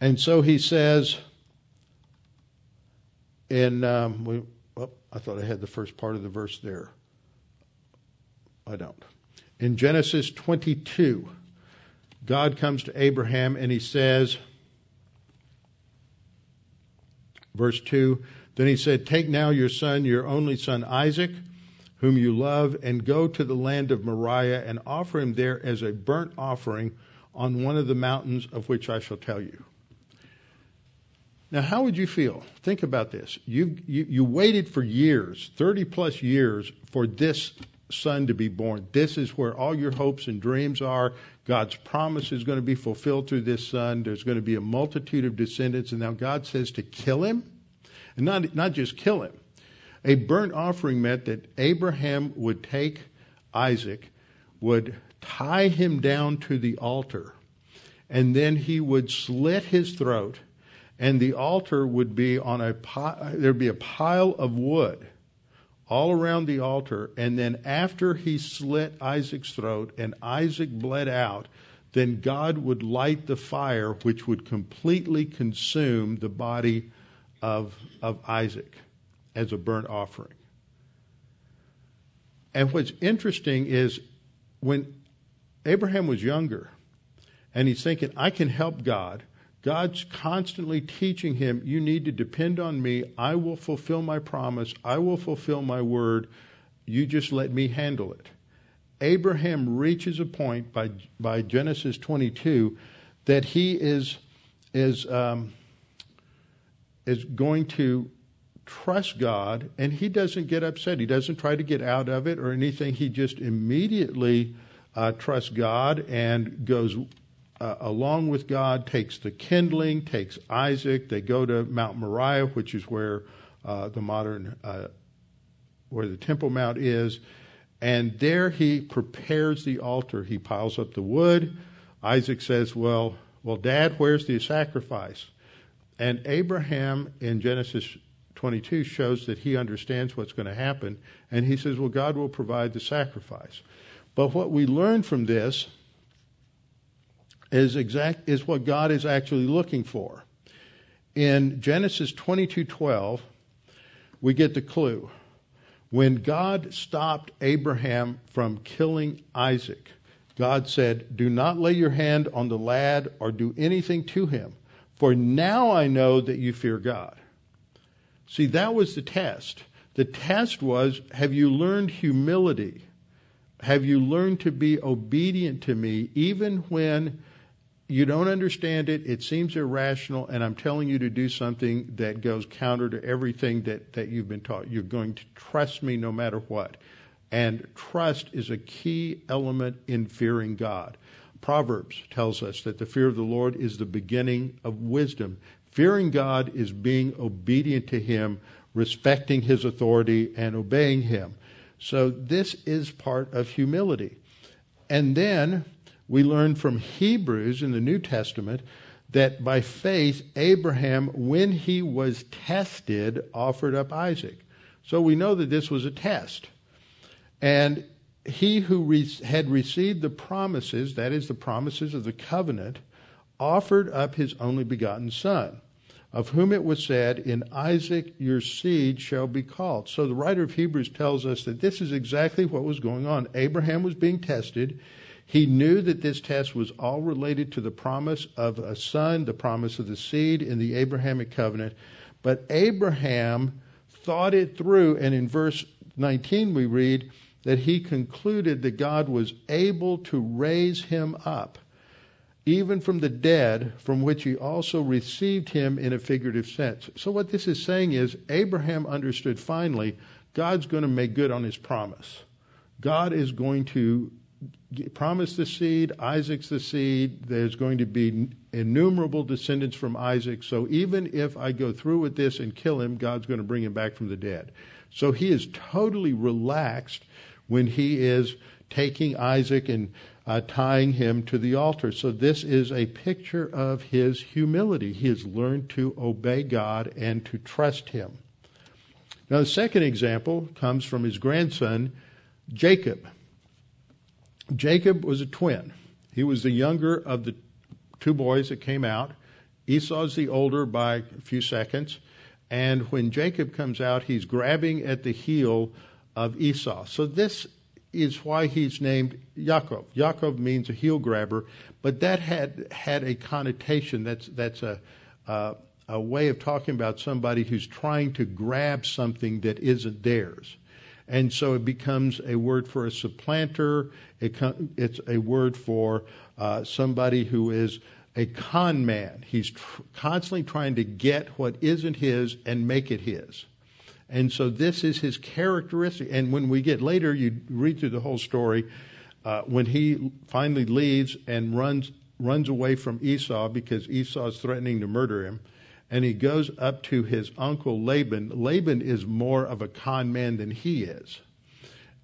And so he says, in, um, well, I thought I had the first part of the verse there. I don't. In Genesis 22, God comes to Abraham and he says, verse 2, then he said, Take now your son, your only son Isaac, whom you love, and go to the land of Moriah and offer him there as a burnt offering on one of the mountains of which I shall tell you. Now, how would you feel? Think about this. You, you, you waited for years, 30 plus years, for this son to be born. This is where all your hopes and dreams are. God's promise is going to be fulfilled through this son. There's going to be a multitude of descendants. And now God says to kill him, and not, not just kill him. A burnt offering meant that Abraham would take Isaac, would tie him down to the altar, and then he would slit his throat and the altar would be on a there'd be a pile of wood all around the altar. And then after he slit Isaac's throat and Isaac bled out then God would light the fire which would completely consume the body of of Isaac as a burnt offering. And what's interesting is when Abraham was younger and he's thinking I can help God God's constantly teaching him, you need to depend on me. I will fulfill my promise. I will fulfill my word. You just let me handle it. Abraham reaches a point by, by Genesis 22 that he is, is, um, is going to trust God, and he doesn't get upset. He doesn't try to get out of it or anything. He just immediately uh, trusts God and goes uh, along with God, takes the kindling, takes Isaac. They go to Mount Moriah, which is where uh, the modern, uh, where the Temple Mount is. And there he prepares the altar. He piles up the wood. Isaac says, Well, well, Dad, where's the sacrifice? And Abraham in Genesis 22 shows that he understands what's going to happen. And he says, Well, God will provide the sacrifice. But what we learn from this is exact is what God is actually looking for. In Genesis 22:12, we get the clue. When God stopped Abraham from killing Isaac, God said, "Do not lay your hand on the lad or do anything to him, for now I know that you fear God." See, that was the test. The test was, have you learned humility? Have you learned to be obedient to me even when you don't understand it, it seems irrational, and I'm telling you to do something that goes counter to everything that, that you've been taught. You're going to trust me no matter what. And trust is a key element in fearing God. Proverbs tells us that the fear of the Lord is the beginning of wisdom. Fearing God is being obedient to Him, respecting His authority, and obeying Him. So this is part of humility. And then we learn from Hebrews in the New Testament that by faith, Abraham, when he was tested, offered up Isaac. So we know that this was a test. And he who re- had received the promises, that is, the promises of the covenant, offered up his only begotten son, of whom it was said, In Isaac your seed shall be called. So the writer of Hebrews tells us that this is exactly what was going on. Abraham was being tested. He knew that this test was all related to the promise of a son, the promise of the seed in the Abrahamic covenant. But Abraham thought it through, and in verse 19 we read that he concluded that God was able to raise him up, even from the dead, from which he also received him in a figurative sense. So, what this is saying is Abraham understood finally God's going to make good on his promise. God is going to promised the seed, Isaac's the seed, there's going to be innumerable descendants from Isaac. So even if I go through with this and kill him, God's going to bring him back from the dead. So he is totally relaxed when he is taking Isaac and uh, tying him to the altar. So this is a picture of his humility. He has learned to obey God and to trust him. Now, the second example comes from his grandson, Jacob. Jacob was a twin. He was the younger of the two boys that came out. Esau's the older by a few seconds. And when Jacob comes out, he's grabbing at the heel of Esau. So this is why he's named Yaakov. Yaakov means a heel grabber, but that had had a connotation. That's that's a uh, a way of talking about somebody who's trying to grab something that isn't theirs. And so it becomes a word for a supplanter. It, it's a word for uh, somebody who is a con man. He's tr- constantly trying to get what isn't his and make it his. And so this is his characteristic. And when we get later, you read through the whole story, uh, when he finally leaves and runs runs away from Esau because Esau is threatening to murder him and he goes up to his uncle Laban. Laban is more of a con man than he is,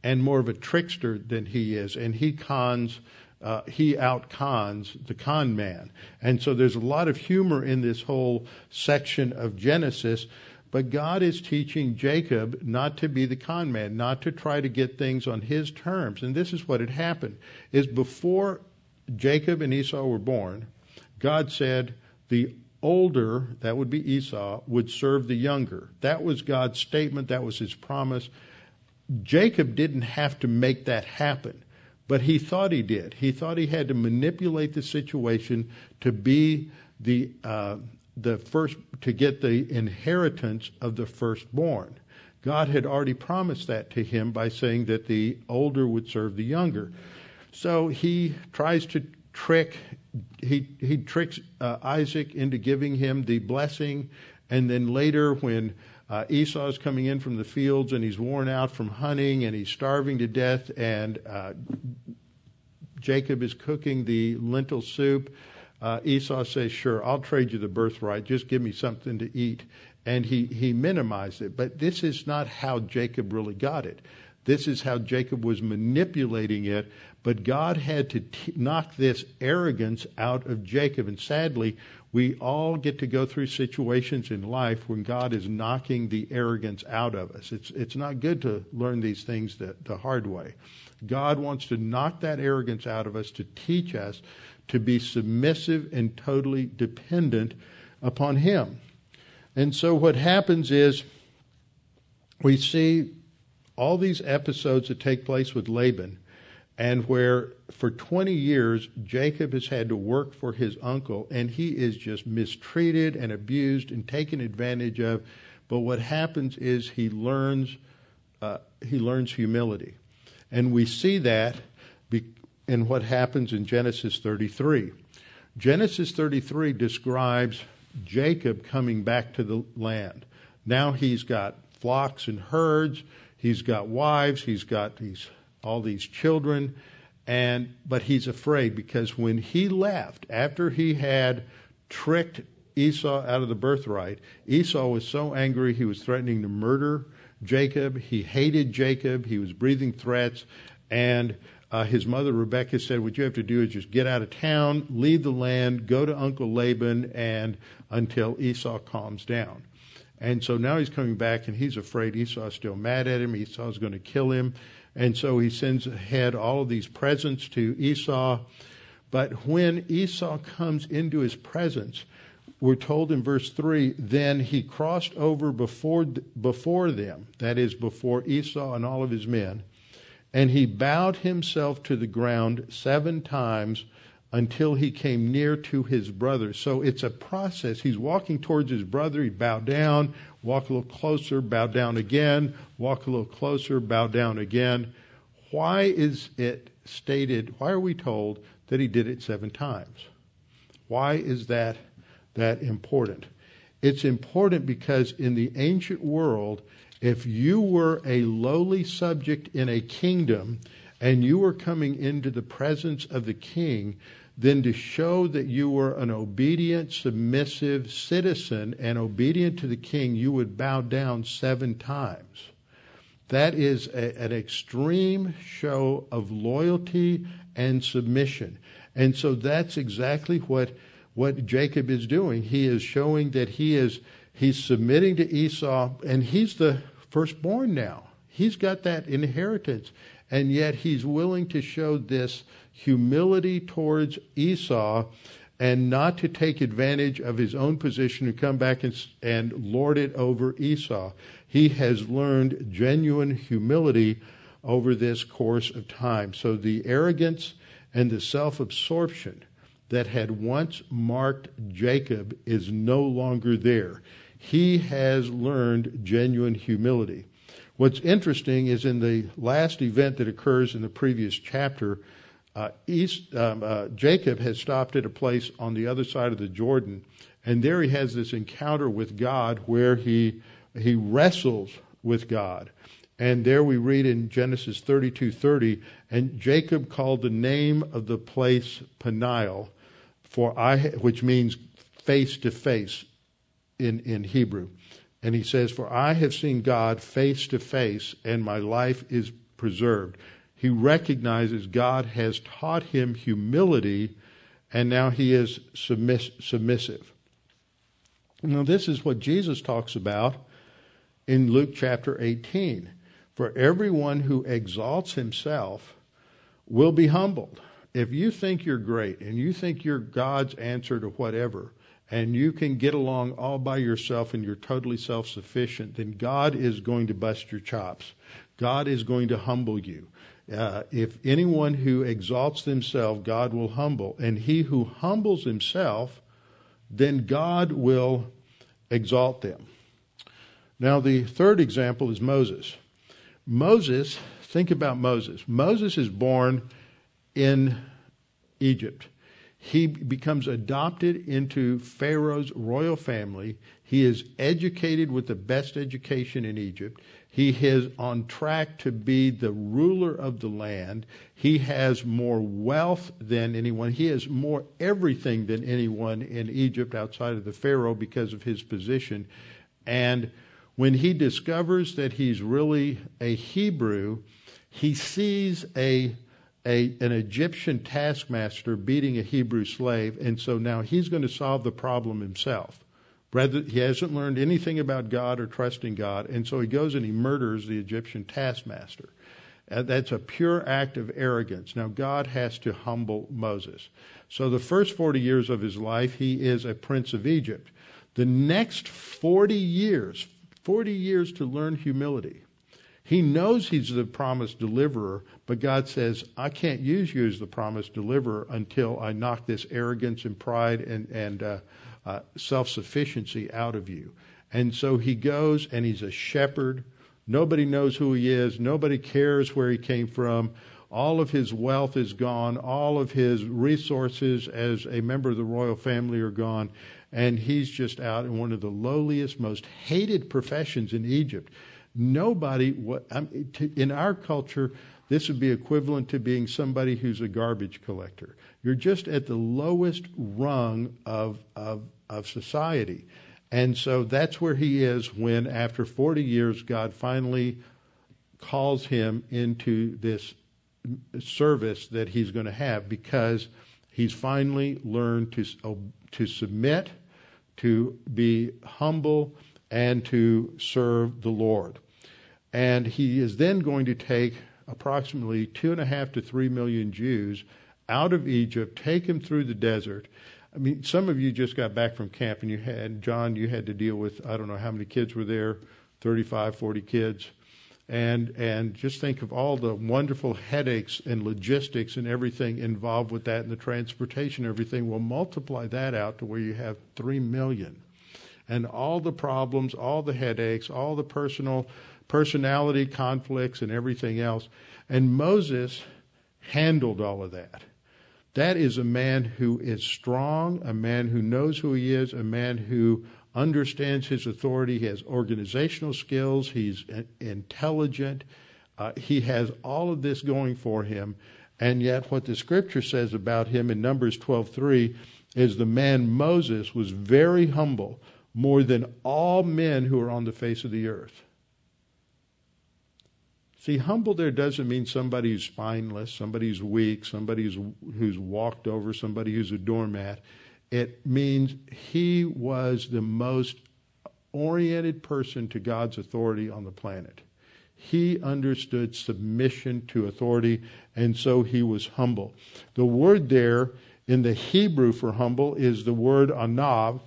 and more of a trickster than he is, and he cons. Uh, he outcons the con man. And so there's a lot of humor in this whole section of Genesis. But God is teaching Jacob not to be the con man, not to try to get things on his terms. And this is what had happened is before Jacob and Esau were born, God said, the older, that would be Esau, would serve the younger. That was God's statement, that was his promise. Jacob didn't have to make that happen, but he thought he did. He thought he had to manipulate the situation to be the uh, the first to get the inheritance of the firstborn. God had already promised that to him by saying that the older would serve the younger. So he tries to trick he he tricks uh, Isaac into giving him the blessing, and then later when uh, Esau is coming in from the fields and he's worn out from hunting and he's starving to death, and uh, Jacob is cooking the lentil soup. Uh, Esau says, "Sure, I'll trade you the birthright. Just give me something to eat." And he he minimized it, but this is not how Jacob really got it. This is how Jacob was manipulating it but God had to t- knock this arrogance out of Jacob. And sadly, we all get to go through situations in life when God is knocking the arrogance out of us. It's, it's not good to learn these things the, the hard way. God wants to knock that arrogance out of us to teach us to be submissive and totally dependent upon Him. And so what happens is we see all these episodes that take place with Laban and where for 20 years Jacob has had to work for his uncle and he is just mistreated and abused and taken advantage of. But what happens is he learns uh, he learns humility, and we see that in what happens in Genesis 33. Genesis 33 describes Jacob coming back to the land. Now he's got flocks and herds. He's got wives. He's got these all these children and but he's afraid because when he left after he had tricked Esau out of the birthright Esau was so angry he was threatening to murder Jacob. He hated Jacob. He was breathing threats. And uh, his mother Rebecca said what you have to do is just get out of town leave the land go to uncle Laban and until Esau calms down. And so now he's coming back and he's afraid. Esau's still mad at him. Esau's going to kill him and so he sends ahead all of these presents to Esau. But when Esau comes into his presence, we're told in verse 3 then he crossed over before, before them, that is, before Esau and all of his men, and he bowed himself to the ground seven times until he came near to his brother. So it's a process. He's walking towards his brother. He bowed down, walk a little closer, bow down again, walk a little closer, bow down again. Why is it stated, why are we told that he did it seven times? Why is that that important? It's important because in the ancient world, if you were a lowly subject in a kingdom and you were coming into the presence of the king, then to show that you were an obedient, submissive citizen and obedient to the king, you would bow down seven times. That is a, an extreme show of loyalty and submission. And so that's exactly what, what Jacob is doing. He is showing that he is he's submitting to Esau, and he's the firstborn now. He's got that inheritance. And yet he's willing to show this humility towards Esau and not to take advantage of his own position and come back and, and lord it over Esau. He has learned genuine humility over this course of time. So the arrogance and the self absorption that had once marked Jacob is no longer there. He has learned genuine humility. What's interesting is in the last event that occurs in the previous chapter, uh, East, um, uh, Jacob has stopped at a place on the other side of the Jordan, and there he has this encounter with God where he he wrestles with God. And there we read in Genesis 32:30, and Jacob called the name of the place Peniel, for I, which means face to face in in Hebrew. And he says, For I have seen God face to face, and my life is preserved. He recognizes God has taught him humility, and now he is submiss- submissive. Now, this is what Jesus talks about in Luke chapter 18. For everyone who exalts himself will be humbled. If you think you're great and you think you're God's answer to whatever, and you can get along all by yourself and you're totally self sufficient, then God is going to bust your chops. God is going to humble you. Uh, if anyone who exalts themselves, God will humble. And he who humbles himself, then God will exalt them. Now, the third example is Moses. Moses, think about Moses. Moses is born in Egypt. He becomes adopted into Pharaoh's royal family. He is educated with the best education in Egypt. He is on track to be the ruler of the land. He has more wealth than anyone. He has more everything than anyone in Egypt outside of the Pharaoh because of his position. And when he discovers that he's really a Hebrew, he sees a a, an Egyptian taskmaster beating a Hebrew slave, and so now he's going to solve the problem himself. Rather, he hasn't learned anything about God or trusting God, and so he goes and he murders the Egyptian taskmaster. Uh, that's a pure act of arrogance. Now, God has to humble Moses. So, the first 40 years of his life, he is a prince of Egypt. The next 40 years, 40 years to learn humility. He knows he's the promised deliverer, but God says, I can't use you as the promised deliverer until I knock this arrogance and pride and, and uh, uh, self sufficiency out of you. And so he goes and he's a shepherd. Nobody knows who he is, nobody cares where he came from. All of his wealth is gone, all of his resources as a member of the royal family are gone, and he's just out in one of the lowliest, most hated professions in Egypt. Nobody, in our culture, this would be equivalent to being somebody who's a garbage collector. You're just at the lowest rung of, of, of society. And so that's where he is when, after 40 years, God finally calls him into this service that he's going to have because he's finally learned to, to submit, to be humble, and to serve the Lord. And he is then going to take approximately two and a half to three million Jews out of Egypt, take them through the desert. I mean, some of you just got back from camp and you had, John, you had to deal with, I don't know how many kids were there, 35, 40 kids. And, and just think of all the wonderful headaches and logistics and everything involved with that and the transportation, everything. Well, multiply that out to where you have 3 million and all the problems, all the headaches, all the personal personality conflicts and everything else. And Moses handled all of that. That is a man who is strong, a man who knows who he is, a man who understands his authority. He has organizational skills. He's intelligent. Uh, he has all of this going for him, and yet what the scripture says about him in Numbers 12:3 is the man Moses was very humble, more than all men who are on the face of the earth. See, humble there doesn't mean somebody who's spineless, somebody who's weak, somebody who's, who's walked over, somebody who's a doormat. It means he was the most oriented person to God's authority on the planet. He understood submission to authority, and so he was humble. The word there in the Hebrew for humble is the word anav,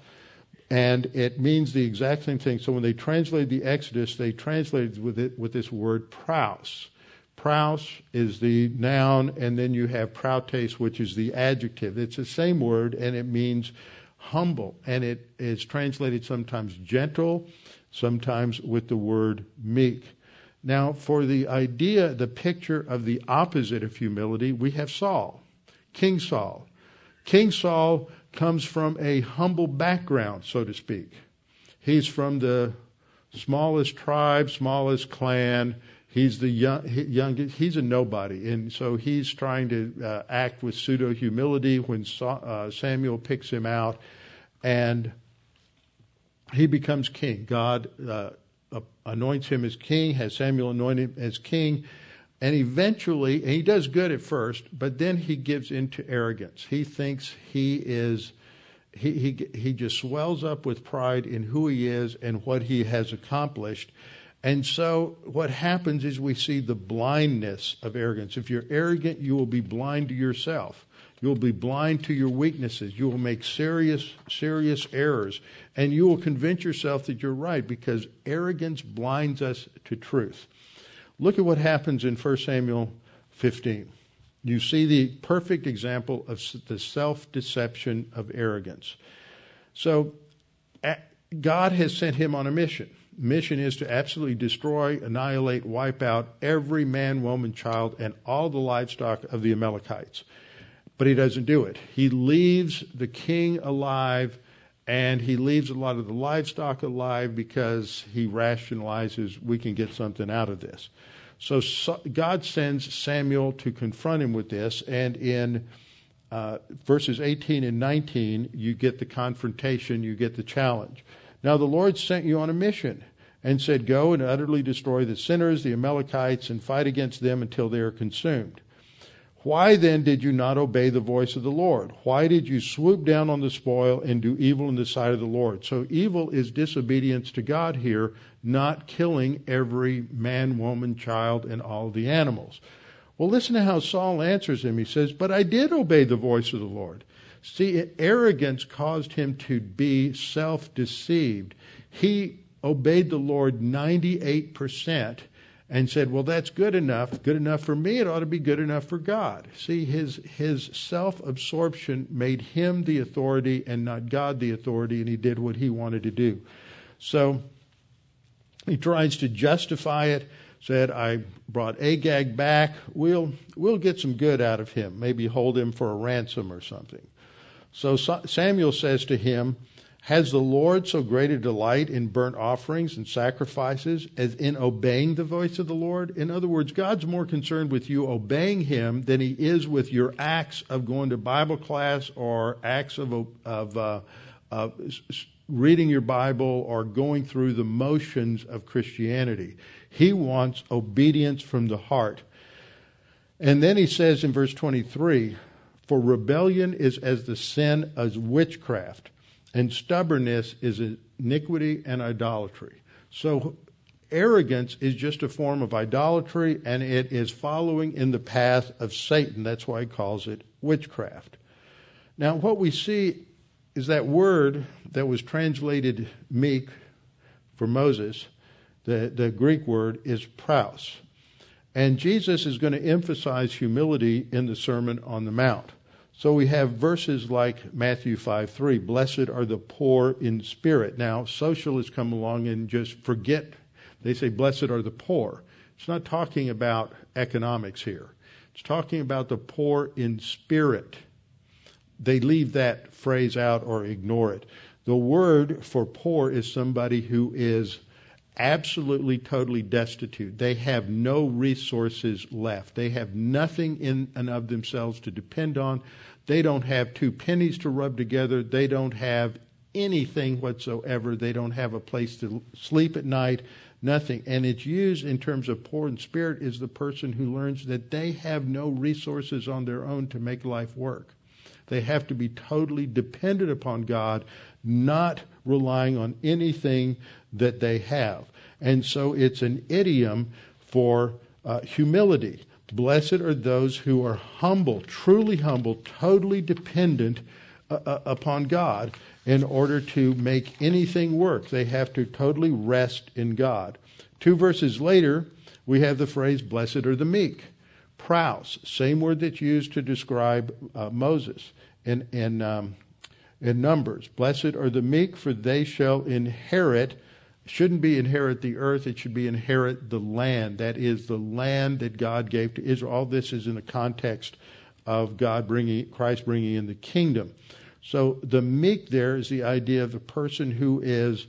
and it means the exact same thing. So when they translated the Exodus, they translated with it with this word praus. Praus is the noun, and then you have prautes, which is the adjective. It's the same word, and it means humble, and it is translated sometimes gentle, sometimes with the word meek. Now, for the idea, the picture of the opposite of humility, we have Saul, King Saul. King Saul comes from a humble background, so to speak. He's from the smallest tribe, smallest clan. He's the young, youngest. He's a nobody, and so he's trying to uh, act with pseudo humility when uh, Samuel picks him out, and he becomes king. God uh, anoints him as king, has Samuel anoint him as king, and eventually, and he does good at first, but then he gives into arrogance. He thinks he is. He, he, he just swells up with pride in who he is and what he has accomplished and so what happens is we see the blindness of arrogance. If you're arrogant, you will be blind to yourself. You will be blind to your weaknesses. You will make serious, serious errors. And you will convince yourself that you're right because arrogance blinds us to truth. Look at what happens in 1 Samuel 15. You see the perfect example of the self deception of arrogance. So, God has sent him on a mission mission is to absolutely destroy, annihilate, wipe out every man, woman, child, and all the livestock of the Amalekites. But he doesn't do it. He leaves the king alive and he leaves a lot of the livestock alive because he rationalizes we can get something out of this. So, God sends Samuel to confront him with this, and in uh, verses 18 and 19, you get the confrontation, you get the challenge. Now the Lord sent you on a mission and said, Go and utterly destroy the sinners, the Amalekites, and fight against them until they are consumed. Why then did you not obey the voice of the Lord? Why did you swoop down on the spoil and do evil in the sight of the Lord? So evil is disobedience to God here, not killing every man, woman, child, and all the animals. Well, listen to how Saul answers him. He says, But I did obey the voice of the Lord. See, arrogance caused him to be self deceived. He obeyed the Lord 98% and said, Well, that's good enough. Good enough for me. It ought to be good enough for God. See, his, his self absorption made him the authority and not God the authority, and he did what he wanted to do. So he tries to justify it. Said, I brought Agag back. We'll, we'll get some good out of him. Maybe hold him for a ransom or something. So Samuel says to him, Has the Lord so great a delight in burnt offerings and sacrifices as in obeying the voice of the Lord? In other words, God's more concerned with you obeying Him than He is with your acts of going to Bible class or acts of, of uh, uh, reading your Bible or going through the motions of Christianity. He wants obedience from the heart. And then he says in verse 23 for rebellion is as the sin of witchcraft, and stubbornness is iniquity and idolatry. So arrogance is just a form of idolatry, and it is following in the path of Satan. That's why he calls it witchcraft. Now, what we see is that word that was translated meek for Moses, the, the Greek word is praus. And Jesus is going to emphasize humility in the Sermon on the Mount. So we have verses like Matthew 5 3, blessed are the poor in spirit. Now, socialists come along and just forget, they say, blessed are the poor. It's not talking about economics here, it's talking about the poor in spirit. They leave that phrase out or ignore it. The word for poor is somebody who is absolutely, totally destitute. They have no resources left. They have nothing in and of themselves to depend on. They don't have two pennies to rub together. They don't have anything whatsoever. They don't have a place to sleep at night, nothing. And it's used in terms of poor in spirit is the person who learns that they have no resources on their own to make life work. They have to be totally dependent upon God, not relying on anything that they have. And so it's an idiom for uh, humility. Blessed are those who are humble, truly humble, totally dependent uh, uh, upon God in order to make anything work. They have to totally rest in God. Two verses later, we have the phrase, blessed are the meek. Praus, same word that's used to describe uh, Moses in, in, um, in Numbers. Blessed are the meek, for they shall inherit shouldn't be inherit the earth, it should be inherit the land. That is the land that God gave to Israel. All this is in the context of God bringing, Christ bringing in the kingdom. So the meek there is the idea of a person who is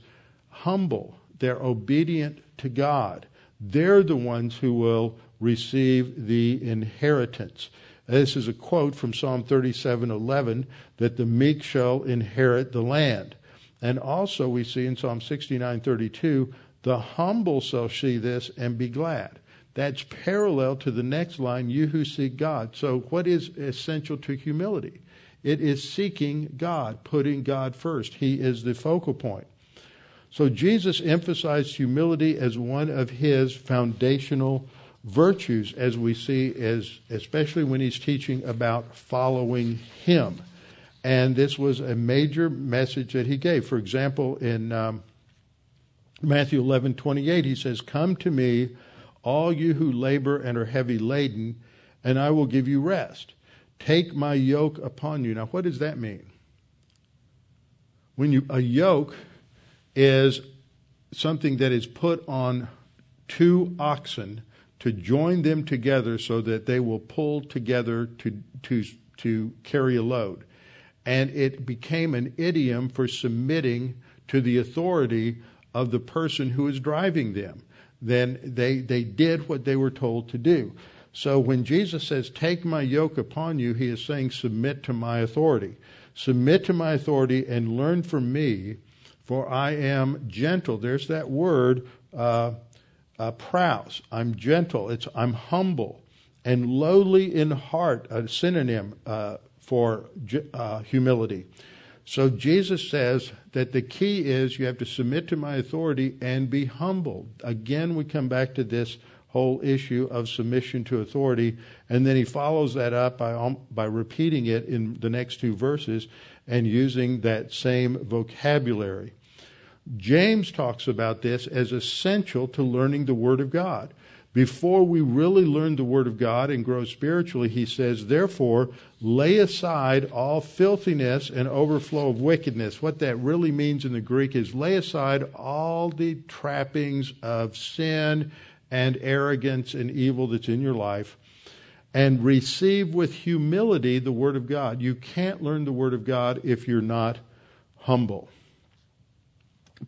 humble. They're obedient to God. They're the ones who will receive the inheritance. This is a quote from Psalm 37:11 that the meek shall inherit the land. And also we see in Psalm 69:32, the humble shall see this and be glad. That's parallel to the next line, you who seek God. So what is essential to humility? It is seeking God, putting God first. He is the focal point. So Jesus emphasized humility as one of his foundational virtues as we see as especially when he's teaching about following him and this was a major message that he gave. For example, in um, Matthew 11 28, he says, Come to me, all you who labor and are heavy laden, and I will give you rest. Take my yoke upon you. Now, what does that mean? When you, a yoke is something that is put on two oxen to join them together so that they will pull together to, to, to carry a load and it became an idiom for submitting to the authority of the person who is driving them. Then they, they did what they were told to do. So when Jesus says, Take my yoke upon you, he is saying, Submit to my authority. Submit to my authority and learn from me, for I am gentle. There's that word, uh, uh. I'm gentle. It's I'm humble and lowly in heart. A synonym uh, for uh, humility. So Jesus says that the key is you have to submit to my authority and be humble. Again, we come back to this whole issue of submission to authority, and then he follows that up by, um, by repeating it in the next two verses and using that same vocabulary. James talks about this as essential to learning the Word of God. Before we really learn the Word of God and grow spiritually, he says, therefore, lay aside all filthiness and overflow of wickedness. What that really means in the Greek is lay aside all the trappings of sin and arrogance and evil that's in your life and receive with humility the Word of God. You can't learn the Word of God if you're not humble.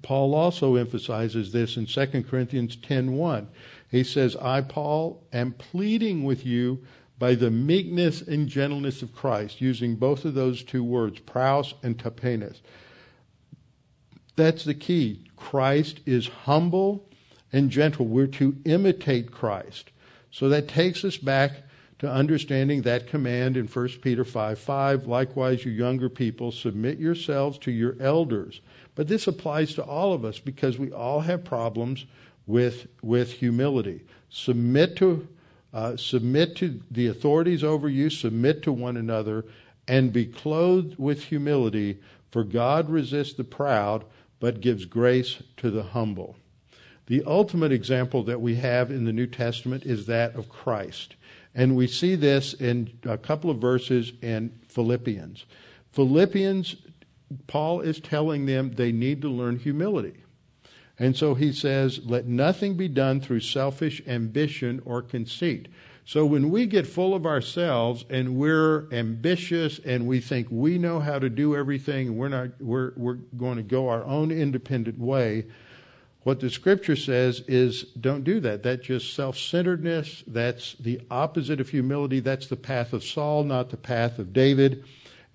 Paul also emphasizes this in 2 Corinthians 10:1. He says, I, Paul, am pleading with you by the meekness and gentleness of Christ, using both of those two words, praus and tapeinos. That's the key. Christ is humble and gentle. We're to imitate Christ. So that takes us back to understanding that command in 1 Peter 5 5. Likewise, you younger people, submit yourselves to your elders. But this applies to all of us because we all have problems with, with humility. Submit to, uh, submit to the authorities over you, submit to one another, and be clothed with humility, for God resists the proud, but gives grace to the humble. The ultimate example that we have in the New Testament is that of Christ. And we see this in a couple of verses in Philippians. Philippians, Paul is telling them they need to learn humility. And so he says, let nothing be done through selfish ambition or conceit. So when we get full of ourselves and we're ambitious and we think we know how to do everything we're not we're we're going to go our own independent way, What the scripture says is don't do that. That's just self centeredness. That's the opposite of humility. That's the path of Saul, not the path of David.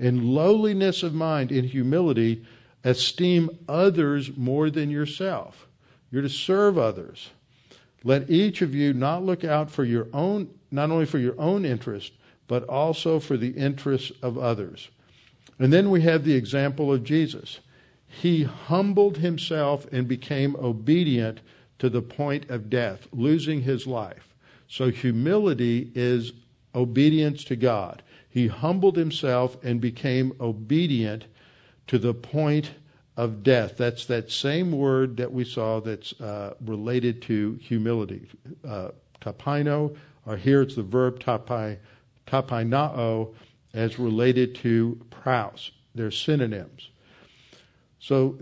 In lowliness of mind, in humility, esteem others more than yourself. You're to serve others. Let each of you not look out for your own, not only for your own interest, but also for the interests of others. And then we have the example of Jesus. He humbled himself and became obedient to the point of death, losing his life. So humility is obedience to God. He humbled himself and became obedient to the point of death. That's that same word that we saw that's uh, related to humility. Uh, tapino, or here it's the verb tapai, tapainao, as related to praus. They're synonyms. So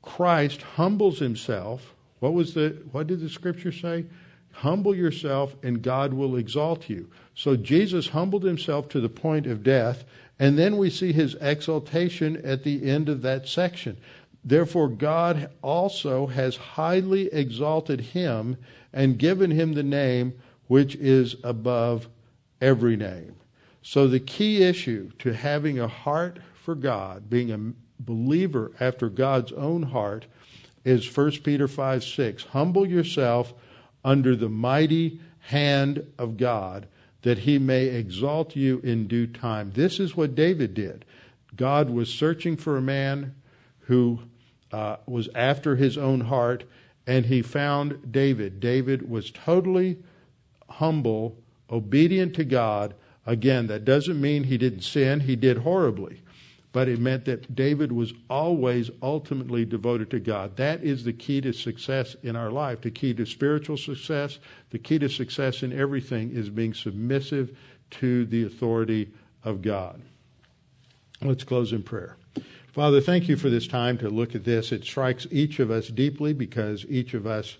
Christ humbles himself. What was the what did the scripture say? Humble yourself and God will exalt you. So Jesus humbled himself to the point of death and then we see his exaltation at the end of that section. Therefore, God also has highly exalted him and given him the name which is above every name. So, the key issue to having a heart for God, being a believer after God's own heart, is 1 Peter 5 6. Humble yourself under the mighty hand of God that he may exalt you in due time. This is what David did. God was searching for a man who uh, was after his own heart, and he found David. David was totally humble, obedient to God. Again, that doesn't mean he didn't sin, he did horribly but it meant that David was always ultimately devoted to God. That is the key to success in our life. The key to spiritual success, the key to success in everything is being submissive to the authority of God. Let's close in prayer. Father, thank you for this time to look at this. It strikes each of us deeply because each of us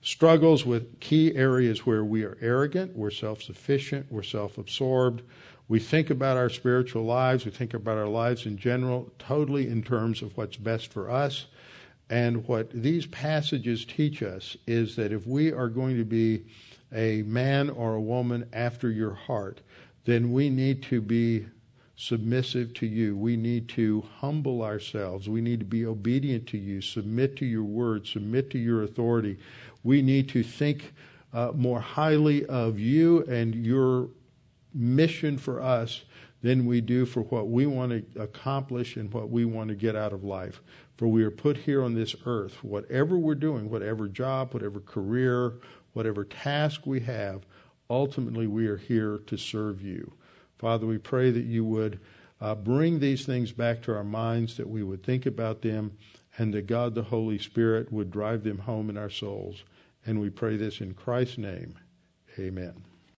struggles with key areas where we are arrogant, we're self sufficient, we're self absorbed we think about our spiritual lives, we think about our lives in general, totally in terms of what's best for us. And what these passages teach us is that if we are going to be a man or a woman after your heart, then we need to be submissive to you. We need to humble ourselves. We need to be obedient to you, submit to your word, submit to your authority. We need to think uh, more highly of you and your mission for us than we do for what we want to accomplish and what we want to get out of life. For we are put here on this earth, whatever we're doing, whatever job, whatever career, whatever task we have, ultimately we are here to serve you. Father, we pray that you would uh, bring these things back to our minds, that we would think about them, and that God the Holy Spirit would drive them home in our souls. And we pray this in Christ's name. Amen.